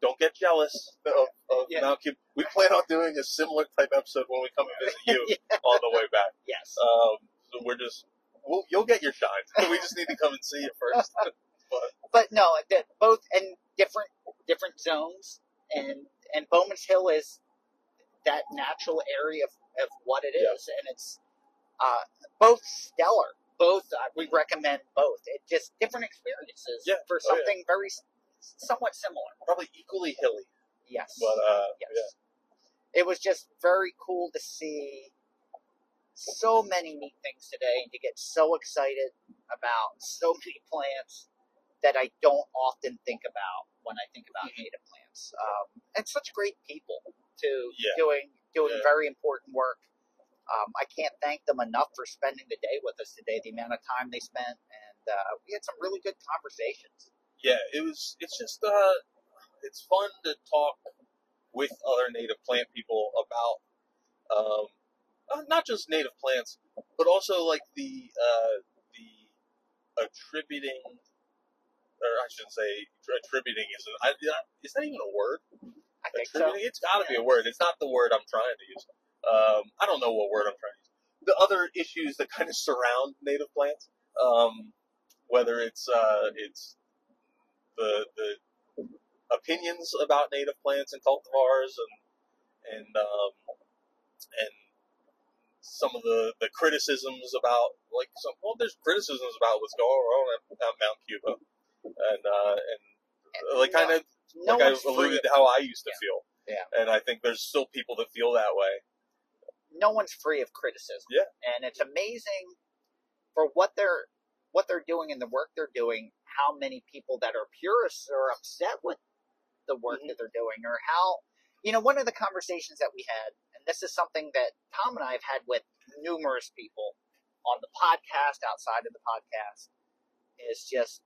Don't get jealous of, of Yeah. Mount. We plan on doing a similar type episode when we come and visit you on the way back. Yes. Um, so we're just, we'll, you'll get your shine. We just need to come and see you first. but no, that both and different different zones and and Bowman's Hill is that natural area of, of what it is, Yeah. and it's uh, both stellar. Both uh, we recommend both. It just different experiences Yeah. for Oh, yeah. something very somewhat similar. Probably equally hilly, Yes, but uh, yes. yeah. It was just very cool to see so many neat things today, and to get so excited about so many plants that I don't often think about when I think about native plants. Um, and such great people too, Yeah. doing doing Yeah. very important work. Um, I can't thank them enough for spending the day with us today. The amount of time they spent, and uh, we had some really good conversations. yeah, it was. It's just uh, it's fun to talk with other native plant people about um, uh, not just native plants, but also like the uh, the attributing, or I shouldn't say attributing isn't. I, is that even a word? I think so. It's got to be a word. It's not the word I'm trying to use. Um, I don't know what word I'm trying to use. The other issues that kind of surround native plants, um, whether it's uh, it's the the opinions about native plants and cultivars and and um, and some of the, the criticisms about like some well there's criticisms about what's going on at, at Mount Cuba and uh, and like kind of no like I alluded to how I used to Yeah. feel. Yeah. And I think there's still people that feel that way. No one's free of criticism. Yeah. And it's amazing for what they're what they're doing and the work they're doing, how many people that are purists are upset with the work Mhm. that they're doing, or how you know one of the conversations that we had, and this is something that Tom and I have had with numerous people on the podcast, outside of the podcast, is just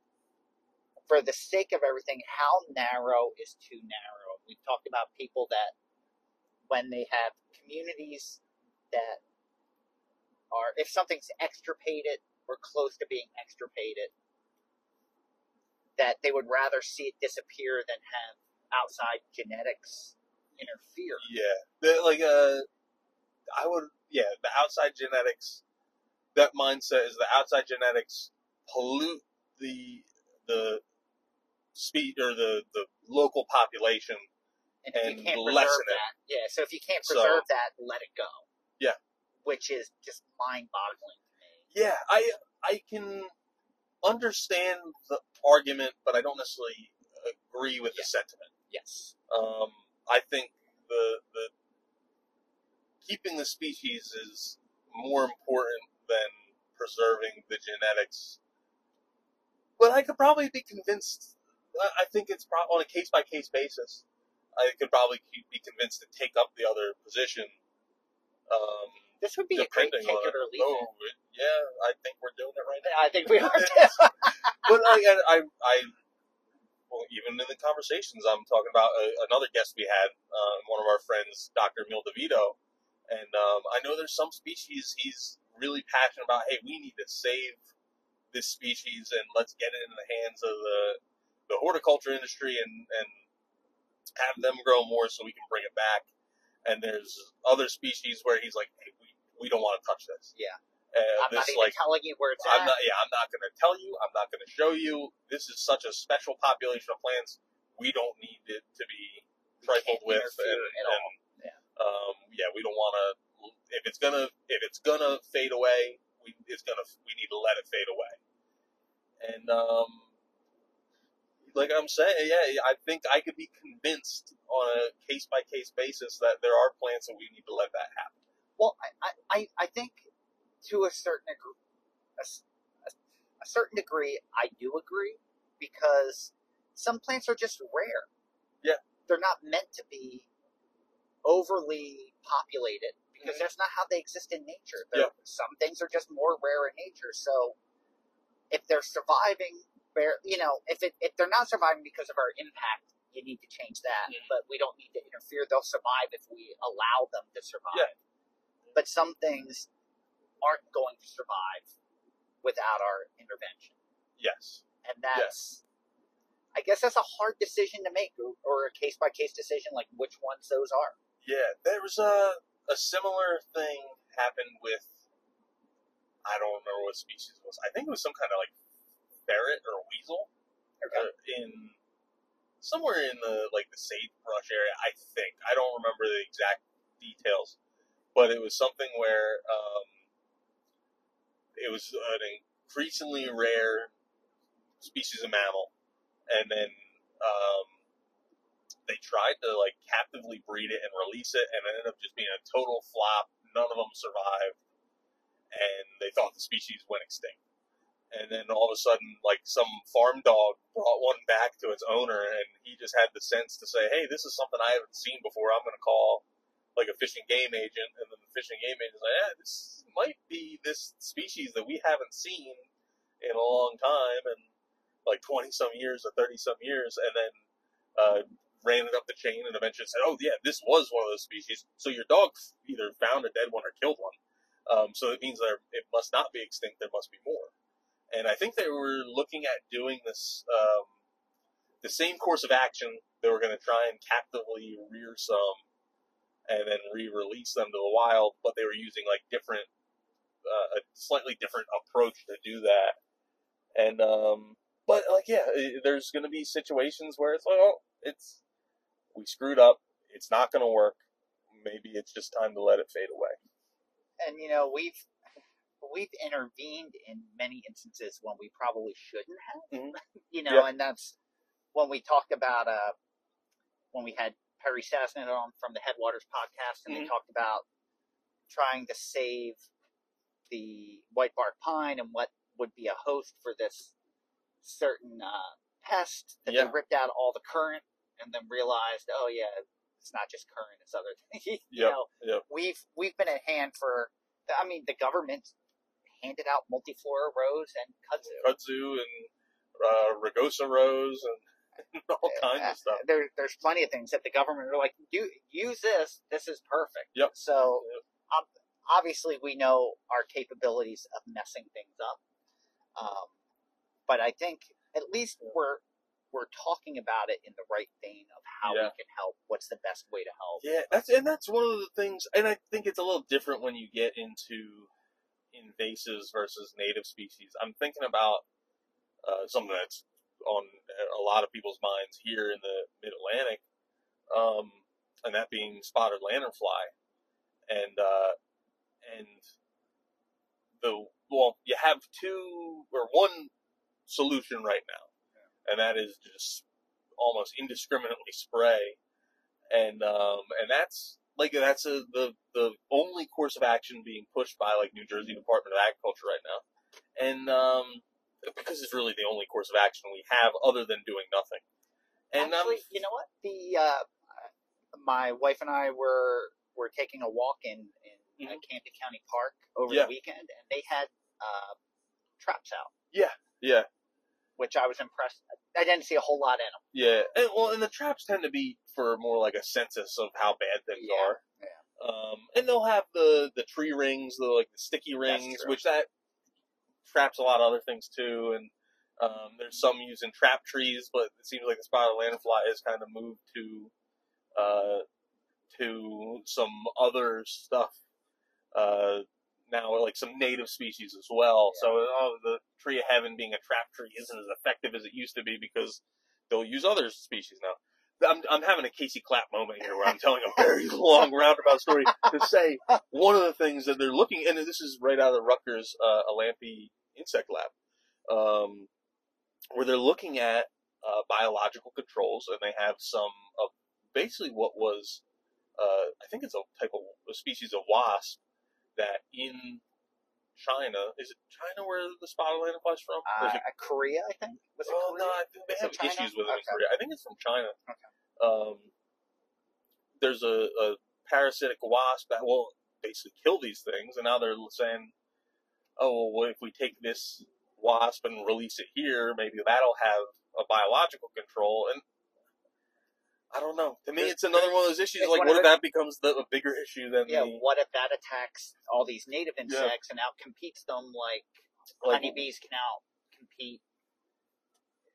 for the sake of everything, how narrow is too narrow? We've talked about people that when they have communities that are, if something's extirpated or close to being extirpated, that they would rather see it disappear than have outside genetics interfere. Yeah, like uh, I would. Yeah, the outside genetics. That mindset is the outside genetics pollute the the speed or the the local population. And And you can't lessen preserve it. that, yeah. So if you can't So- preserve that, let it go. Yeah. Which is just mind-boggling to me. Yeah, I I can understand the argument, but I don't necessarily agree with the sentiment. Yes. Um, I think the the keeping the species is more important than preserving the genetics. But I could probably be convinced. I- I think it's pro- on a case by case basis. I could probably be convinced to take up the other position. Um, This would be a great depending take on it or leave oh, it. yeah, I think we're doing it right now. I think we are but I, I, I, well, even in the conversations, I'm talking about a, another guest we had, uh, one of our friends, Dr. Emile DeVito, and um, I know there's some species he's really passionate about. Hey, we need to save this species, and let's get it in the hands of the the horticulture industry and and have them grow more so we can bring it back. And there's other species where he's like, hey, we, we don't want to touch this. Yeah. Uh, I'm not this even like telling you where it's I'm at. not. Yeah, I'm not going to tell you. I'm not going to show you. This is such a special population of plants. We don't need it to be trifled with. And, at and, all. Yeah. Um, yeah, we don't want to. If it's gonna, if it's gonna fade away, we it's gonna. We need to let it fade away. And um, like I'm saying, yeah, I think I could be convinced on a case by case basis that there are plants that we need to let that happen. Well, I, I, I- think to a certain degree, a, a- a certain degree, I do agree because some plants are just rare. Yeah. They're not meant to be overly populated because Mhm. that's not how they exist in nature. They're, Some things are just more rare in nature. So if they're surviving, bare- you know, if it, if they're not surviving because of our impact, you need to change that. Mhm. But we don't need to interfere. They'll survive if we allow them to survive. Yeah. But some things aren't going to survive without our intervention, Yes. and that's. I guess that's a hard decision to make, or, or a case by case decision, like which ones those are. Yeah, there was a a similar thing happened with I don't remember what species it was. I think it was some kind of like ferret or a weasel Okay. uh, in somewhere in the like the sagebrush area. I think I don't remember the exact details, but it was something where um, it was an increasingly rare species of mammal, and then um, they tried to like captively breed it and release it, and it ended up just being a total flop. None of them survived, and they thought the species went extinct. And then all of a sudden, like some farm dog brought one back to its owner, and he just had the sense to say, "Hey, this is something I haven't seen before. I'm going to call like a fishing game agent." And then the fishing game agent's like, "Yeah, this might be this species that we haven't seen in a long time, and like twenty some years or thirty some years." And then uh, ran it up the chain and eventually said, "Oh yeah, this was one of those species." So your dog either found a dead one or killed one. Um, so it means that it must not be extinct. There must be more. And I think they were looking at doing this um, the same course of action. They were going to try and captively rear some and then re-release them to the wild, but they were using like different, uh, a slightly different approach to do that. And um, but like yeah, i- there's going to be situations where it's like, oh, it's we screwed up. It's not going to work. Maybe it's just time to let it fade away. And you know, we've we've intervened in many instances when we probably shouldn't have. Mhm. you know, Yeah. and that's when we talked about uh when we had Perry Sassnet on from the Headwaters podcast, and they Mhm. talked about trying to save the white bark pine and what would be a host for this certain uh, pest that Yeah. they ripped out all the currant and then realized, oh yeah, it's not just currant, it's other things. you Yep, know, yep. we've we've been at hand for. I mean, the government handed out multiflora rose and kudzu. kudzu and uh, rose and all kinds Uh, of stuff. There, there's plenty of things that the government are like, "Do use this. This is perfect." Yep. So, Yep. um, obviously, we know our capabilities of messing things up. Um, but I think at least we're we're talking about it in the right vein of how Yeah. we can help. What's the best way to help? Yeah, that's and that's one of the things, and I think it's a little different when you get into invasives versus native species. I'm thinking about uh, something that's on a lot of people's minds here in the Mid Atlantic, um, and that being spotted lanternfly, and uh, and the well, you have two or one solution right now, and that is just almost indiscriminately spray. And um, and that's like that's a, the the only course of action being pushed by like New Jersey Department of Agriculture right now, and um, because it's really the only course of action we have other than doing nothing. And um, you know what? The uh, my wife and I were were taking a walk in in uh, Mhm. Camden County Park over Yeah. the weekend, and they had uh, traps out, Yeah, yeah, which I was impressed. I didn't see a whole lot in them. yeah, and well, and the traps tend to be for more like a census of how bad things Yeah, are. Um, and they'll have the the tree rings, the like the sticky rings, which that traps a lot of other things too. And um, there's some using trap trees, but it seems like the spotted lanternfly has kind of moved to uh, to some other stuff uh, now, like some native species as well. So oh, the tree of heaven being a trap tree isn't as effective as it used to be because they'll use other species now. I'm, I'm having a Casey Clapp moment here where I'm telling a very long roundabout story to say one of the things that they're looking, and this is right out of Rutgers uh, Alampi Insect Lab, um, where they're looking at uh, biological controls, and they have some of basically what was, uh, I think it's a type of a species of wasp that in China is it China where the spotted lanternfly's from? Uh, it Korea, I think. Was it Oh Korea? no, I think they have issues with it in Okay. Korea. I think it's from China. Okay. Um, there's a, a parasitic wasp that will basically kill these things, and now they're saying, "Oh, well, if we take this wasp and release it here? Maybe that'll have a biological control." And I don't know. To me, it's another one of those issues. Like, what if that becomes the, a bigger issue than Yeah. the What if that attacks all these native insects and outcompetes them like like, honeybees can outcompete,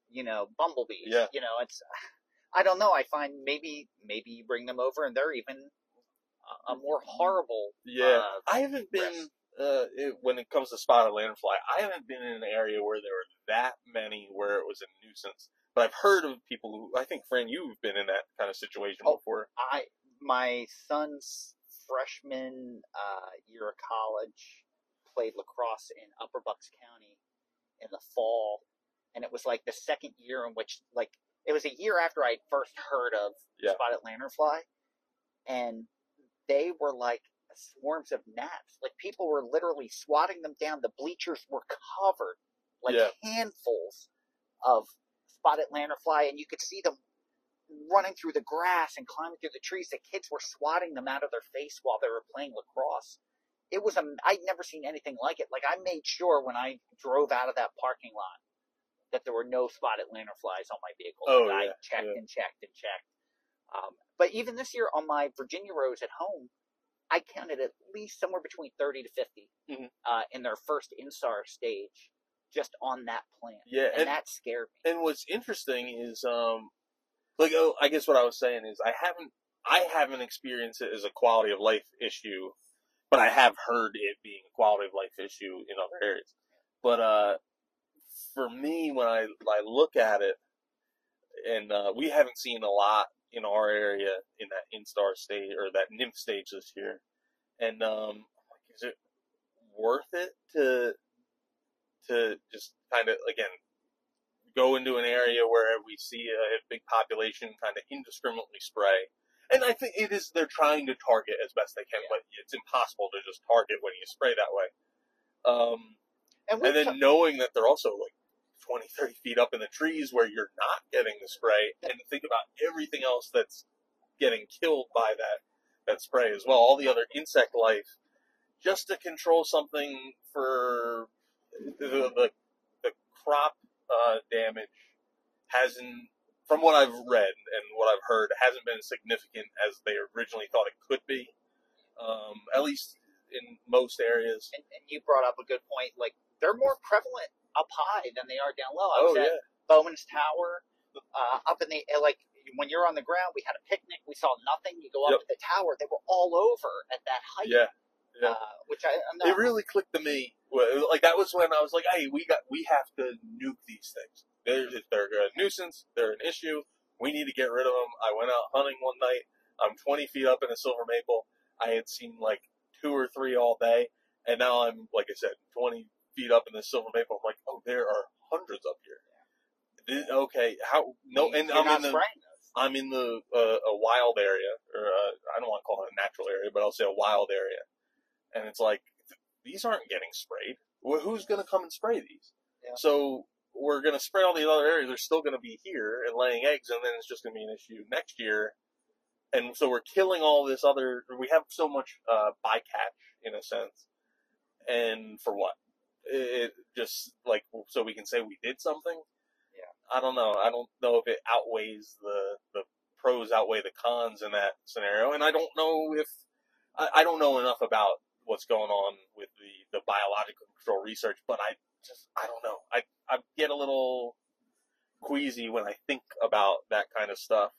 you know, bumblebees. Yeah. You know, it's, I don't know. I find maybe, maybe you bring them over and they're even a, a more horrible. Yeah, uh, I haven't been uh, it, when it comes to spotted lanternfly. I haven't been in an area where there were that many where it was a nuisance. But I've heard of people who I think, friend, you've been in that kind of situation Oh. before. I, my son's freshman uh, year of college played lacrosse in Upper Bucks County in the fall, and it was like the second year in which, like, it was a year after I first heard of Yeah. spotted lanternfly, and they were like swarms of gnats. Like people were literally swatting them down. The bleachers were covered, like Yeah. handfuls of spotted lanternfly, and you could see them running through the grass and climbing through the trees. The kids were swatting them out of their face while they were playing lacrosse. It was a, I'd never seen anything like it. Like I made sure when I drove out of that parking lot that there were no spotted lanternflies on my vehicle. Oh, And I checked yeah. and checked and checked. Um, but even this year on my Virginia rose at home, I counted at least somewhere between 30 to 50 Mhm. uh, in their first instar stage just on that plant. Yeah, And, and, that scared me. and what's interesting is, um, like, oh, I guess what I was saying is I haven't, I haven't experienced it as a quality of life issue, but I have heard it being a quality of life issue in other areas. But uh, for me, when I I look at it, and uh, we haven't seen a lot in our area in that instar stage or that nymph stage this year, and um, is it worth it to to just kind of again go into an area where we see a, big population kind of indiscriminately spray. And I think it is, they're trying to target as best they can, Yeah. but it's impossible to just target when you spray that way. Um, And, and then knowing that they're also like 20, 30 feet up in the trees where you're not getting the spray, and think about everything else that's getting killed by that that spray as well. All the other insect life, just to control something for the the, the crop uh, damage hasn't, from what I've read and what I've heard, hasn't been as significant as they originally thought it could be. Um, at least in most areas. and, and you brought up a good point. Like they're more prevalent up high than they are down low. I Oh was at yeah, Bowman's Tower, uh, up in the uh, like when you're on the ground. We had a picnic. We saw nothing. You go up Yep. to the tower. They were all over at that height. yeah. Yeah. Uh, which I I'm it really clicked to me. Like that was when I was like, "Hey, we got we have to nuke these things. They're they're a nuisance. They're an issue. We need to get rid of them." I went out hunting one night. I'm 20 feet up in a silver maple. I had seen like two or three all day, and now I'm like I said, 20 feet up in the silver maple. I'm like, "Oh, there are hundreds up here." This- okay, how no? And you're I'm in the those. I'm in the uh, a wild area, or uh, I don't want to call it a natural area, but I'll say a wild area, and it's like these aren't getting sprayed. Well, who's going to come and spray these? Yeah. So we're going to spray all these other areas. They're still going to be here and laying eggs, and then it's just going to be an issue next year. And so we're killing all this other. We have so much uh, bycatch in a sense, and for what? It just like so we can say we did something. Yeah, I don't know. I don't know if it outweighs the the pros outweigh the cons in that scenario, and I don't know if I, I don't know enough about what's going on with the the biological control research, but I just I don't know. I I get a little queasy when I think about that kind of stuff.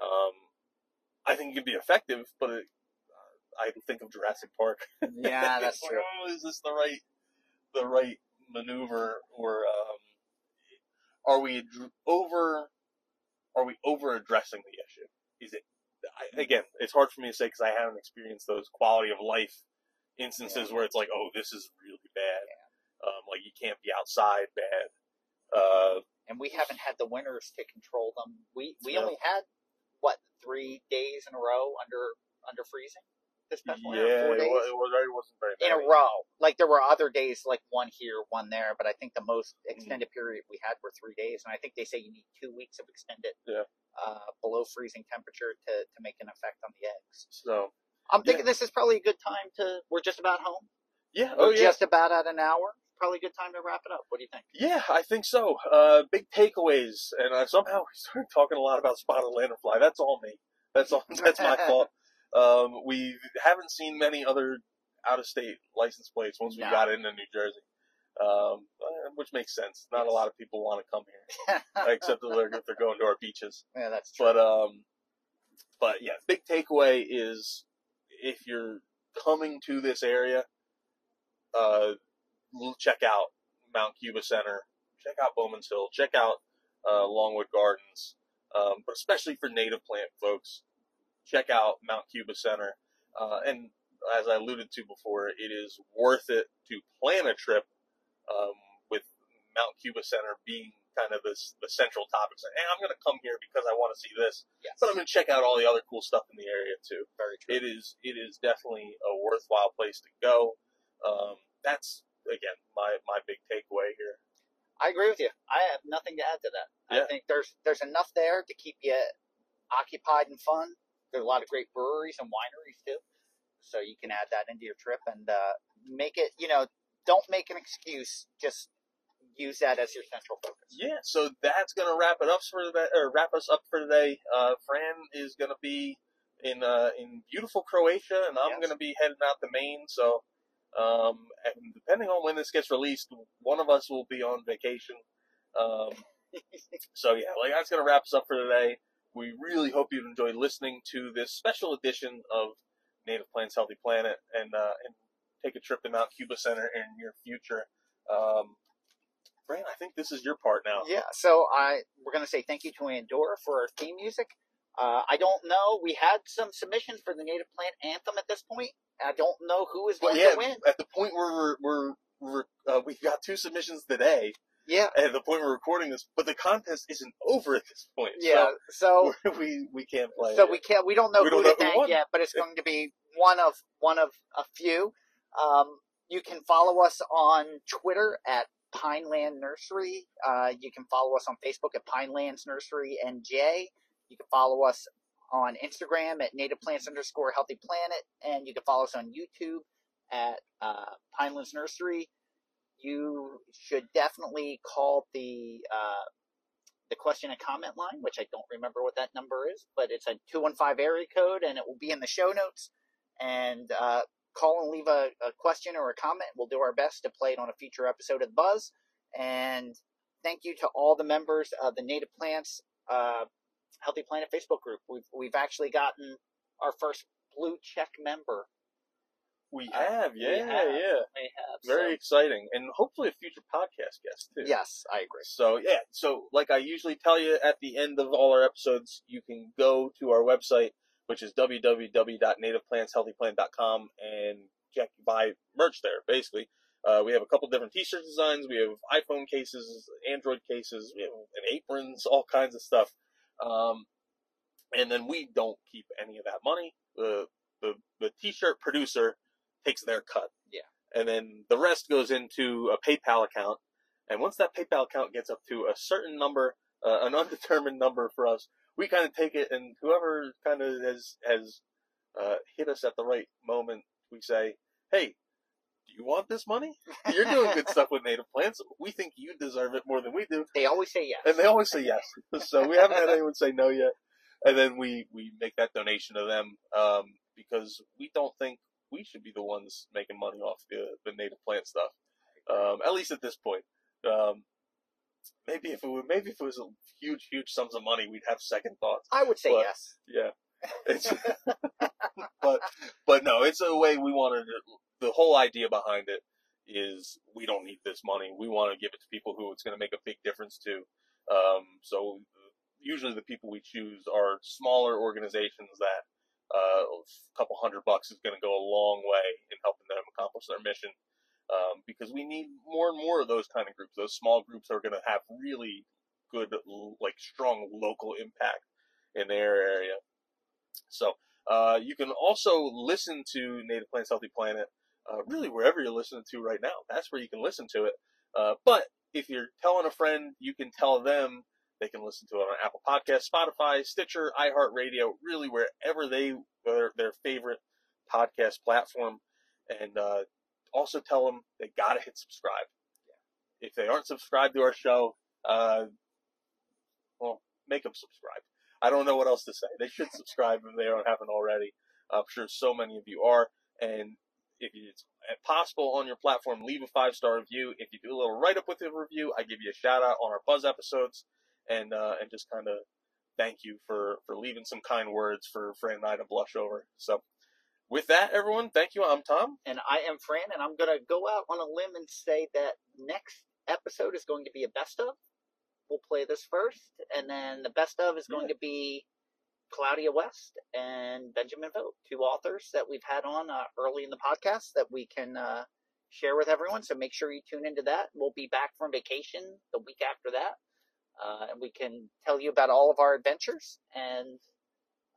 Um, I think it can be effective, but it, I think of Jurassic Park. Yeah, that's true. oh, is this the right the right maneuver, or um, are we ad- over are we over addressing the issue? Is it I, again? It's hard for me to say because I haven't experienced those quality of life instances where it's like, oh, this is really bad. Um, like you can't be outside bad. Uh, and we haven't had the winters to control them. We we No. only had what three days in a row under under freezing this past yeah, four it, days it, was, wasn't very in a row. Like there were other days, like one here, one there, but I think the most Mm-hmm. extended period we had were three days, and I think they say you need two weeks of extended Yeah. uh, below freezing temperature to to make an effect on the eggs. So I'm Yeah. thinking this is probably a good time to. We're just about home. yeah, We're oh yeah, just about at an hour. Probably a good time to wrap it up. What do you think? Yeah, I think so. Uh, big takeaways, and uh, somehow we started talking a lot about spotted lanternfly. That's all me. That's all. That's my fault. Um, we haven't seen many other out-of-state license plates once we No. got into New Jersey, um, uh, which makes sense. Not a lot of people want to come here, except if they're, if they're going to our beaches. yeah, that's true. But um, but yeah, big takeaway is if you're coming to this area, uh, check out Mount Cuba Center, check out Bowman's Hill, check out uh, Longwood Gardens, um, but especially for native plant folks, check out Mount Cuba Center. Uh, and as I alluded to before, it is worth it to plan a trip um, with Mount Cuba Center being kind of this the central topic. Saying, hey, I'm going to come here because I want to see this, yes, but I'm going to check out all the other cool stuff in the area too. very true. It is it is definitely a worthwhile place to go. Um, that's again my my big takeaway here. I agree with you. I have nothing to add to that. I think there's there's enough there to keep you occupied and fun. There's a lot of great breweries and wineries too, so you can add that into your trip and uh, make it. You know, don't make an excuse. Just use that as your central focus. Yeah, so that's gonna wrap it up for the or wrap us up for today. Uh, Fran is gonna be in uh, in beautiful Croatia, and I'm Yes. gonna be heading out to Maine. So, um, and depending on when this gets released, one of us will be on vacation. Um, so yeah, like that's gonna wrap us up for today. We really hope you've enjoyed listening to this special edition of Native Plants Healthy Planet, and uh, and take a trip to Mount Cuba Center in your future. Um, Fran, I think this is your part now. Yeah. So I we're gonna say thank you to Andorra for our theme music. Uh, I don't know. We had some submissions for the native plant anthem at this point. I don't know who is going yeah, to win. at the point where we're, we're, uh, we've got two submissions today, Yeah. at the point we're recording this, but the contest isn't over at this point. Yeah. So So we we can't play. So it. we can't. We don't know We who don't to know thank yet, but it's going to be one of one of a few. Um, You can follow us on Twitter at Pineland Nursery. Uh, you can follow us on Facebook at Pinelands Nursery NJ. You can follow us on Instagram at Native Plants underscore Healthy Planet, and you can follow us on YouTube at uh, Pinelands Nursery. You should definitely call the uh, the question and comment line, which I don't remember what that number is, but it's a 215 area code and it will be in the show notes. And uh, call and leave a, a, question or a comment. We'll do our best to play it on a future episode of the Buzz. And thank you to all the members of the Native Plants uh, Healthy Planet Facebook group. We've, we've actually gotten our first blue check member we have, yeah, we have, yeah. We have. Very so- exciting, and hopefully a future podcast guest too. Yes, I agree. So yeah, so like I usually tell you at the end of all our episodes, you can go to our website, which is www.nativeplantshealthyplanet.com, and check buy merch there. Basically, uh, we have a couple different T-shirt designs. We have iPhone cases, Android cases, we have and aprons, all kinds of stuff. Um, and then we don't keep any of that money. The the the T-shirt producer takes their cut. Yeah. And then the rest goes into a PayPal account. And once that PayPal account gets up to a certain number, uh, an undetermined number for us, we kind of take it, and whoever kind of has has uh, hit us at the right moment, we say, "Hey, do you want this money? You're doing good stuff with native plants. We think you deserve it more than we do." They always say yes. And they always say yes. So we haven't had anyone say no yet. And then we, we make that donation to them um, because we don't think we should be the ones making money off the, the native plant stuff. Um, at least at this point. Um, maybe if it were, maybe if it was a huge, huge sums of money, we'd have second thoughts. I would say But- yes. Yeah. It's, but but no, it's a way we wanted. To, the whole idea behind it is we don't need this money. We want to give it to people who it's going to make a big difference to. Um, so usually the people we choose are smaller organizations that uh, a couple hundred bucks is going to go a long way in helping them accomplish their mission. Um, because we need more and more of those kind of groups. Those small groups are going to have really good, like strong local impact in their area. So uh, you can also listen to Native Plants Healthy Planet uh, really wherever you're listening to right now. That's where you can listen to it. Uh, but if you're telling a friend, you can tell them they can listen to it on Apple Podcasts, Spotify, Stitcher, iHeartRadio, really wherever they their, their favorite podcast platform. And uh, also tell them they gotta hit subscribe. If they aren't subscribed to our show, uh, well, make them subscribe. I don't know what else to say. They should subscribe if they don't haven't already. I'm sure so many of you are. And if it's possible on your platform, leave a five star review. If you do a little write up with a review, I give you a shout out on our Buzz episodes, and uh, and just kind of thank you for for leaving some kind words for Fran and I to blush over. So, with that, everyone, thank you. I'm Tom. And I am Fran, and I'm going to go out on a limb and say that next episode is going to be a best of. We'll play this first, and then the best of is going to be Claudia West and Benjamin Vogt, two authors that we've had on uh, early in the podcast that we can uh, share with everyone. So make sure you tune into that. We'll be back from vacation the week after that, uh, and we can tell you about all of our adventures. And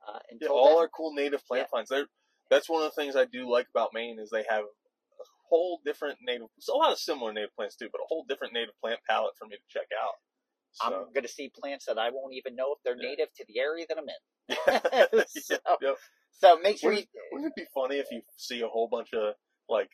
uh, Yeah, all then, our cool native plant finds. They're, that's one of the things I do like about Maine is they have a whole different native, a lot of similar native plants too, but a whole different native plant palette for me to check out. I'm going to see plants that I won't even know if they're Yeah. native to the area that I'm in. yeah, So- yep. So make sure you. Wouldn't, wouldn't it be funny if you see a whole bunch of like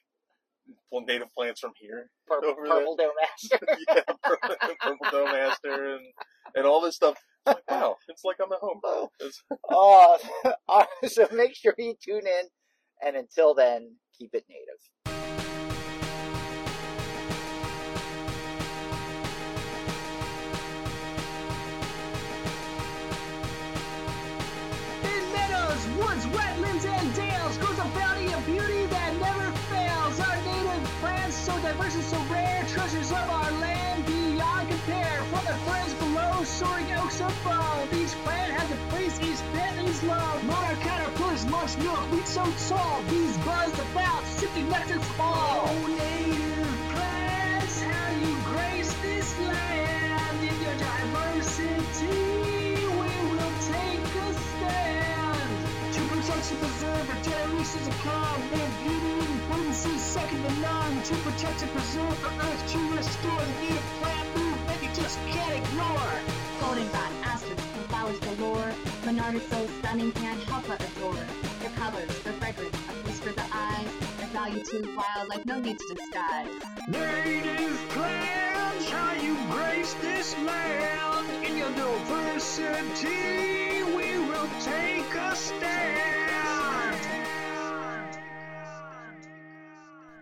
native plants from here? Purple, over there. purple dome aster. yeah, purple, purple dome aster and and all this stuff. It's like, wow, it's like I'm at home. It's- Oh, uh, so make sure you tune in, and until then, keep it native. In meadows, woods, wetlands, and dales grows a bounty of beauty that never fails. Our native plants, so diverse and so rare, treasures of our land soaring oaks above, each plant has a place each Bentley's love. Monarch caterpillars launch milk, wheat so tall, bees buzz about, sipping nectar from all. Oh, native plants, how you grace this land in your diversity. We will take a stand to preserve to preserve our generations to come. Their beauty and potency second to none. To protect and preserve our earth to restore the native plant that you just can't ignore. Goldenrod, asters, and flowers galore. Monarda is so stunning, can't help but adore. Their colors, their fragrance, a feast for the eyes. Their value to wildlife, no need to disguise. Native plants, how you grace this land. In your diversity, we will take a stand.